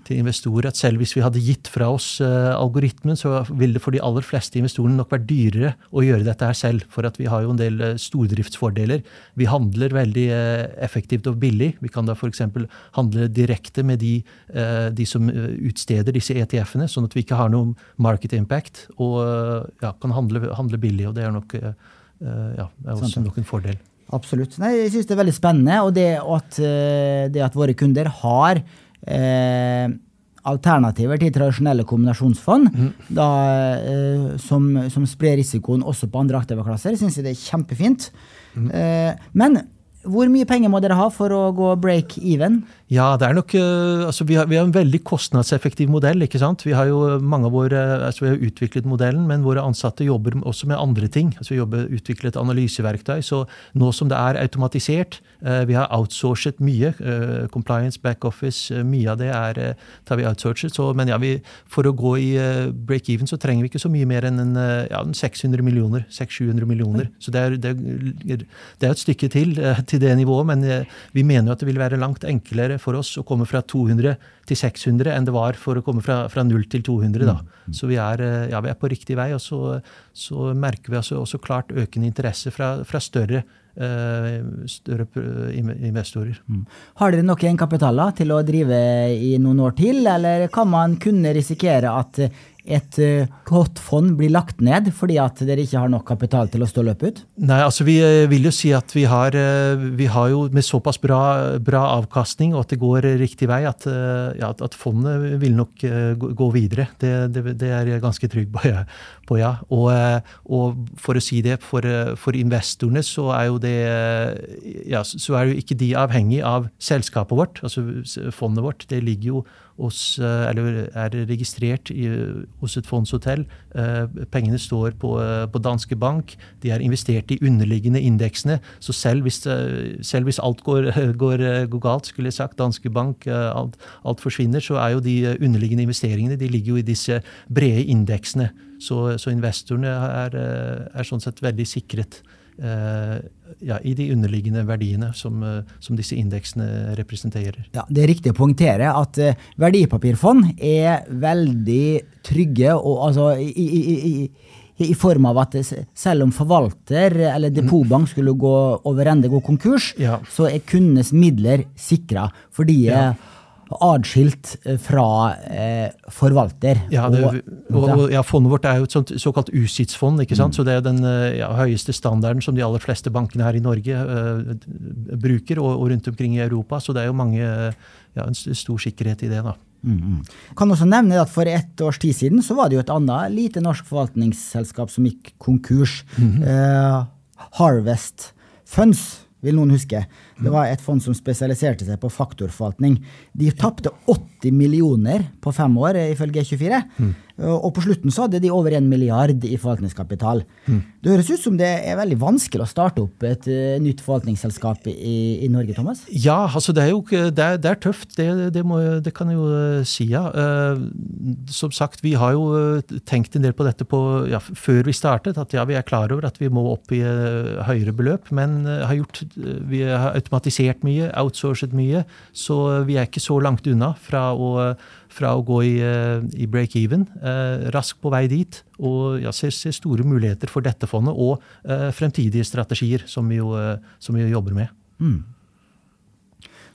til investorer, at selv hvis vi hadde gitt fra oss algoritmen, så ville det for de aller fleste investorene nok vært dyrere å gjøre dette her selv. For at vi har jo en del stordriftsfordeler. Vi handler veldig effektivt og billig. Vi kan da f.eks. handle direkte med de, de som utsteder disse ETF-ene, sånn at vi ikke har noen market impact, og ja, kan handle, handle billig. og det er nok ja, det er også ja. nok en fordel. Absolutt. Nei, jeg syns det er veldig spennende, og det at, eh, det at våre kunder har eh, alternativer til tradisjonelle kombinasjonsfond, da, eh, som, som sprer risikoen også på andre aktive klasser, syns jeg det er kjempefint. Eh, men hvor mye penger må dere ha for å gå break even? Ja, det er nok, eh, altså vi, har, vi har en veldig kostnadseffektiv modell. ikke sant? Vi har jo mange av våre, altså vi har utviklet modellen, men våre ansatte jobber også med andre ting. Altså Vi jobber utviklet analyseverktøy. Så nå som det er automatisert, eh, vi har outsourcet mye. Eh, compliance, backoffice, mye av det er, tar vi outsourcet. Så, men ja, vi, for å gå i break-even så trenger vi ikke så mye mer enn en, ja, 600 millioner. 600-700 millioner. Så det er, det, det er et stykke til til det nivået, men vi mener jo at det vil være langt enklere for oss å komme fra 200 til 600 enn det var for å komme fra, fra 0 til 200. Da. Mm. Så vi er, eh, ja, vi er, på riktig vei. Og så, så merker vi også, også, klart økende interesse fra, fra større, uh, større investorer. Mm. Har dere nok egenkapitaler til å drive i noen år til, eller kan man kunne risikere at et uh, godt fond blir lagt ned fordi at dere ikke har nok kapital til å stå løpet ut? Nei, altså vi uh, vil jo si at vi har, uh, vi har jo med såpass bra, bra, avkastning og at det går riktig vei, at, ja, at fondet vil nok gå videre. Det, det, det, er jeg ganske trygg på, ja. På, ja. Og, og, for å si det, for, for, investorene så er jo det ja, så er jo ikke de avhengig av selskapet vårt, altså fondet vårt. Det ligger jo hos, eh, eller er registrert i, hos et fondshotell. Eh, pengene står på, eh, på, Danske Bank. De er investert i underliggende indeksene. Så selv hvis, selv hvis alt går, <laughs> går, går, galt, skulle jeg sagt, Danske Bank, alt, alt, forsvinner, så er jo de underliggende investeringene de ligger jo i disse brede indeksene. Så, så investorene er, er sånn sett veldig sikret. Eh, ja, i de underliggende verdiene som, eh, som, disse indeksene representerer. Ja, Det er riktig å poengtere at eh, verdipapirfond er veldig trygge. og altså i, i, i, i form av at selv om forvalter eller depotbank skulle gå over ende, gå konkurs, ja. så er kundenes midler sikra. Fordi ja adskilt eh, fra eh, forvalter. Ja, det, og, og, ja, Fondet vårt er jo et sånt, såkalt USITS-fond. ikke sant? Mm. Så Det er den eh, ja, høyeste standarden som de aller fleste bankene her i Norge uh, bruker, og, og, rundt omkring i Europa. Så det er jo mange, ja, en stor sikkerhet i det. da. Mm, mm. Kan også nevne at For ett års tid siden så var det jo et annet lite norsk forvaltningsselskap som gikk konkurs. Mm -hmm. eh, Harvest Funds vil noen huske. Det var et fond som spesialiserte seg på faktorforvaltning. De tapte 80 millioner på fem år, ifølge G24. Mm. Og på slutten så hadde de over en milliard i forvaltningskapital. Mm. Det høres ut som det er veldig vanskelig å starte opp et uh, nytt forvaltningsselskap i, i, Norge, Thomas? Ja, altså det er jo det er, det er tøft. Det, det, må, det, kan jeg jo uh, si, ja. Som sagt, vi har jo tenkt en del på dette på, ja, før vi startet. At ja, vi er klar over at vi må opp i høyere beløp, men har gjort, vi har automatisert mye, outsourcet mye. Så vi er ikke så langt unna fra å fra å gå i, eh, i break-even, eh, raskt på vei dit. Og ja, ser, ser, store muligheter for dette fondet og eh, fremtidige strategier som vi jo, eh, som vi jobber med. Mm.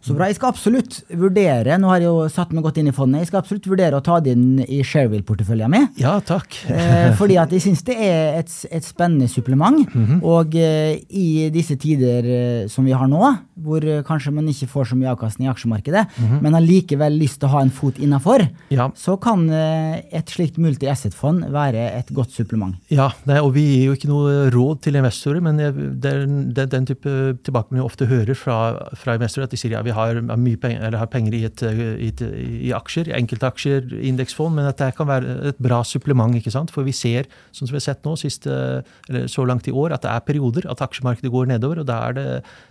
Så bra. Jeg skal absolutt vurdere nå har jeg jo satt meg godt inn i fondet, jeg skal absolutt vurdere å ta det inn i Shareville-porteføljen min. Ja, takk. eh, fordi at jeg <laughs> syns det er et, et spennende supplement. Mm -hmm. Og eh, i disse tider eh, som vi har nå, hvor kanskje man ikke får så mye avkastning i aksjemarkedet, mm -hmm. men har likevel lyst til å ha en fot innafor, ja. så kan et slikt multi-asset-fond være et godt supplement. Ja, nei, og vi gir jo ikke noe råd til investorer, men det er, det er den type tilbakemelding vi ofte hører fra, fra investorer, at de sier ja, vi har, mye penger, har penger i, et, i, et, i, aksjer, enkeltaksjer, indeksfond, men at det kan være et bra supplement. ikke sant? For vi ser, sånn som vi har sett nå, siste, så langt i år, at det er perioder at aksjemarkedet går nedover. og da er det,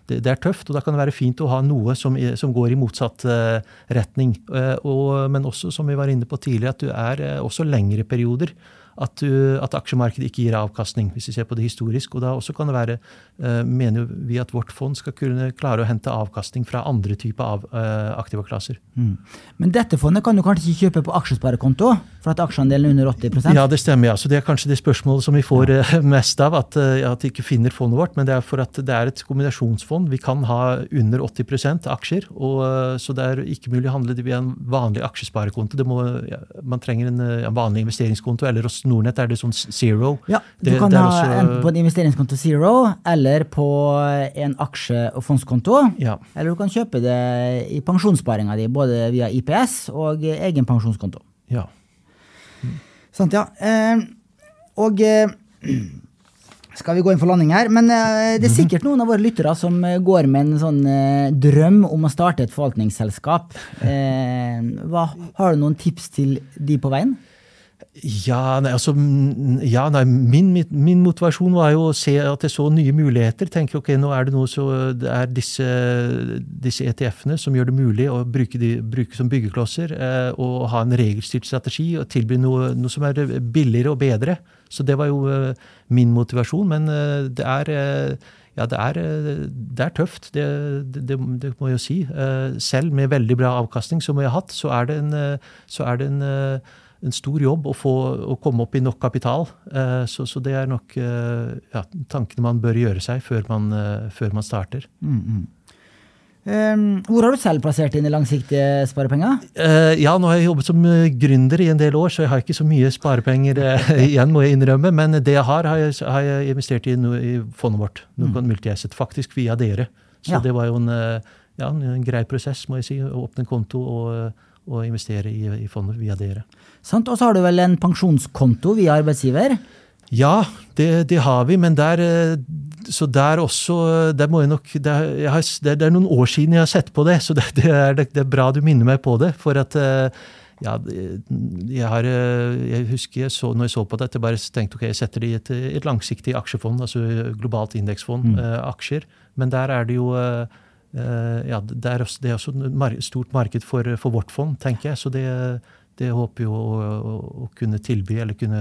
det, det, er tøft, og da kan det være fint å ha noe som, som går i motsatt uh, retning. Uh, og, men også, som vi var inne på tidligere, at du er også lengre perioder at, at, aksjemarkedet ikke gir avkastning, hvis vi ser på det historisk. Og da også kan det være, uh, mener vi at vårt fond skal kunne klare å hente avkastning fra andre typer av uh, aktive klasser. Mm. Men dette fondet kan du kanskje ikke kjøpe på aksjesparekonto, for at aksjeandelen er under 80% Ja, det stemmer. ja. Så Det er kanskje det spørsmålet som vi får ja. mest av, at, at de ikke finner fondet vårt. Men det er for at det er et kombinasjonsfond. Vi kan ha under 80% aksjer, og, så det er ikke mulig å handle det via en vanlig aksjesparekonto. Må, ja, man trenger en, en vanlig investeringskonto eller hos Nordnett er det sånn zero. Ja, Du det, kan det ha også... enten på en investeringskonto zero eller på en aksje- og fondskonto. Ja. Eller du kan kjøpe det i pensjonssparinga di, både via IPS og egen pensjonskonto. Ja. Sant, ja. Eh, og eh, <clears throat> skal vi gå inn for landing her. Men eh, det er sikkert noen av våre lyttere som går med en sånn drøm om å starte et forvaltningsselskap. <laughs> Eh, hva, har du noen tips til de på veien? Ja, nei, altså, ja, nei min, min, min, motivasjon var jo å se at jeg så nye muligheter. tenke ok, nå er det noe så det er disse, disse ETF-ene som gjør det mulig å bruke, de, bruke som byggeklosser. Eh, og ha en regelstyrt strategi og tilby noe, noe, som er billigere og bedre. Så det var jo eh, min motivasjon. Men eh, det er eh, ja, det er, eh, det er tøft, det, det, det, må jeg jo si. Eh, selv med veldig bra avkastning som vi har hatt, så er det en, så er det en en stor jobb å, få, å komme opp i nok kapital. Eh, så, så, det er nok eh, ja, tankene man bør gjøre seg før man, eh, før man starter. Mm, mm. Um, hvor har du selv plassert dine langsiktige sparepenger? Uh, ja, nå har jeg jobbet som gründer i en del år, så jeg har ikke så mye sparepenger uh, <laughs> igjen, må jeg innrømme. Men det jeg har, har jeg, har jeg investert i, no, i fondet vårt. Noe mm. multiasset, faktisk via dere. Så ja. det var jo en, ja, en, grei prosess, må jeg si. Å åpne en konto og og investere i, i fondet via dere. Og så har du vel en pensjonskonto via arbeidsgiver? Ja, det, det har vi, men der eh, så der også der må jeg nok, det er, har, det, er, noen år siden jeg har sett på det, så det, det, er, det, er, bra du minner meg på det. For at eh, ja, jeg, har, eh, jeg husker jeg så, når jeg så på det, at jeg bare tenkte ok, jeg setter det i et, et langsiktig aksjefond, altså globalt indeksfond, mm. eh, aksjer. Men der er det jo eh, Eh, ja, er også, det er også et stort marked for, for, vårt fond, tenker jeg. Så det, det håper vi å, å, å, kunne tilby eller kunne,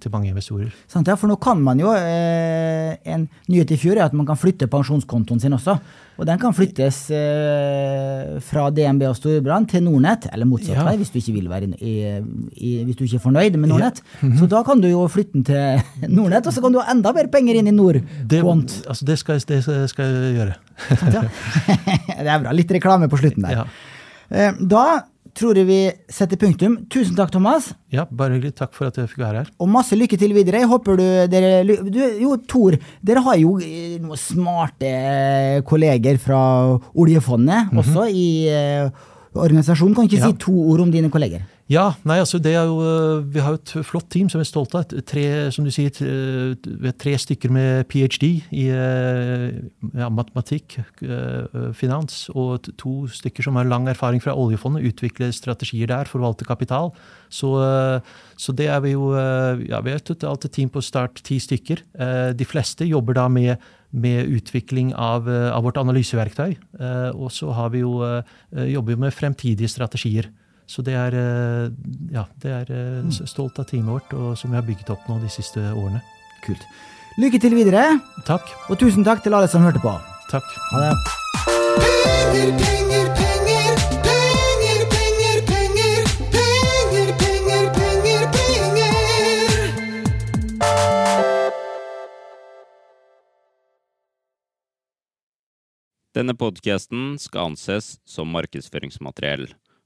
til mange investorer. Sant, ja, for nå kan man jo eh, En nyhet i fjor er at man kan flytte pensjonskontoen sin også. Og den kan flyttes eh, fra DNB og Storbrann til Nordnett, eller motsatt ja. vei, hvis du ikke vil være i, i, hvis du ikke er fornøyd med Nordnett. Ja. Mm -hmm. Så da kan du jo flytte den til <laughs> Nordnett, og så kan du ha enda mer penger inn i Nordkont. Det, altså det, skal, det skal jeg gjøre. Sant, ja. <laughs> det er bra. Litt reklame på slutten der. Ja. Eh, da tror jeg vi setter punktum. Tusen takk, Thomas. Ja, bare hyggelig. Takk for at jeg fikk være her. Og masse lykke til videre. Jeg håper du dere du, Jo, Tor, dere har jo eh, noen smarte eh, kolleger fra oljefondet mm -hmm. også i uh, organisasjonen. Kan ikke ja. si to ord om dine kolleger? Ja, nei, altså det er jo, eh, Vi har jo et flott team som vi er stolte av. Tre, som du sier, tre stykker med ph.d. i eh, ja, matematikk, eh, finans, og to stykker som har lang erfaring fra oljefondet. Utvikle strategier der, forvalte kapital. Så, så det er vi jo ja, Vi er totalt et team på start ti stykker. De fleste jobber da med med utvikling av, av vårt analyseverktøy. Og så har vi jo, jobber vi med fremtidige strategier. Så det er, eh, ja, det er eh, stolt av teamet vårt, og som vi har bygget opp nå de siste årene. Kult. Lykke til videre. Takk. Og tusen takk til alle som hørte på. Takk. Ha det. Penger, penger, penger, penger, penger, penger, penger, penger, penger, penger. Denne podkasten skal anses som markedsføringsmateriell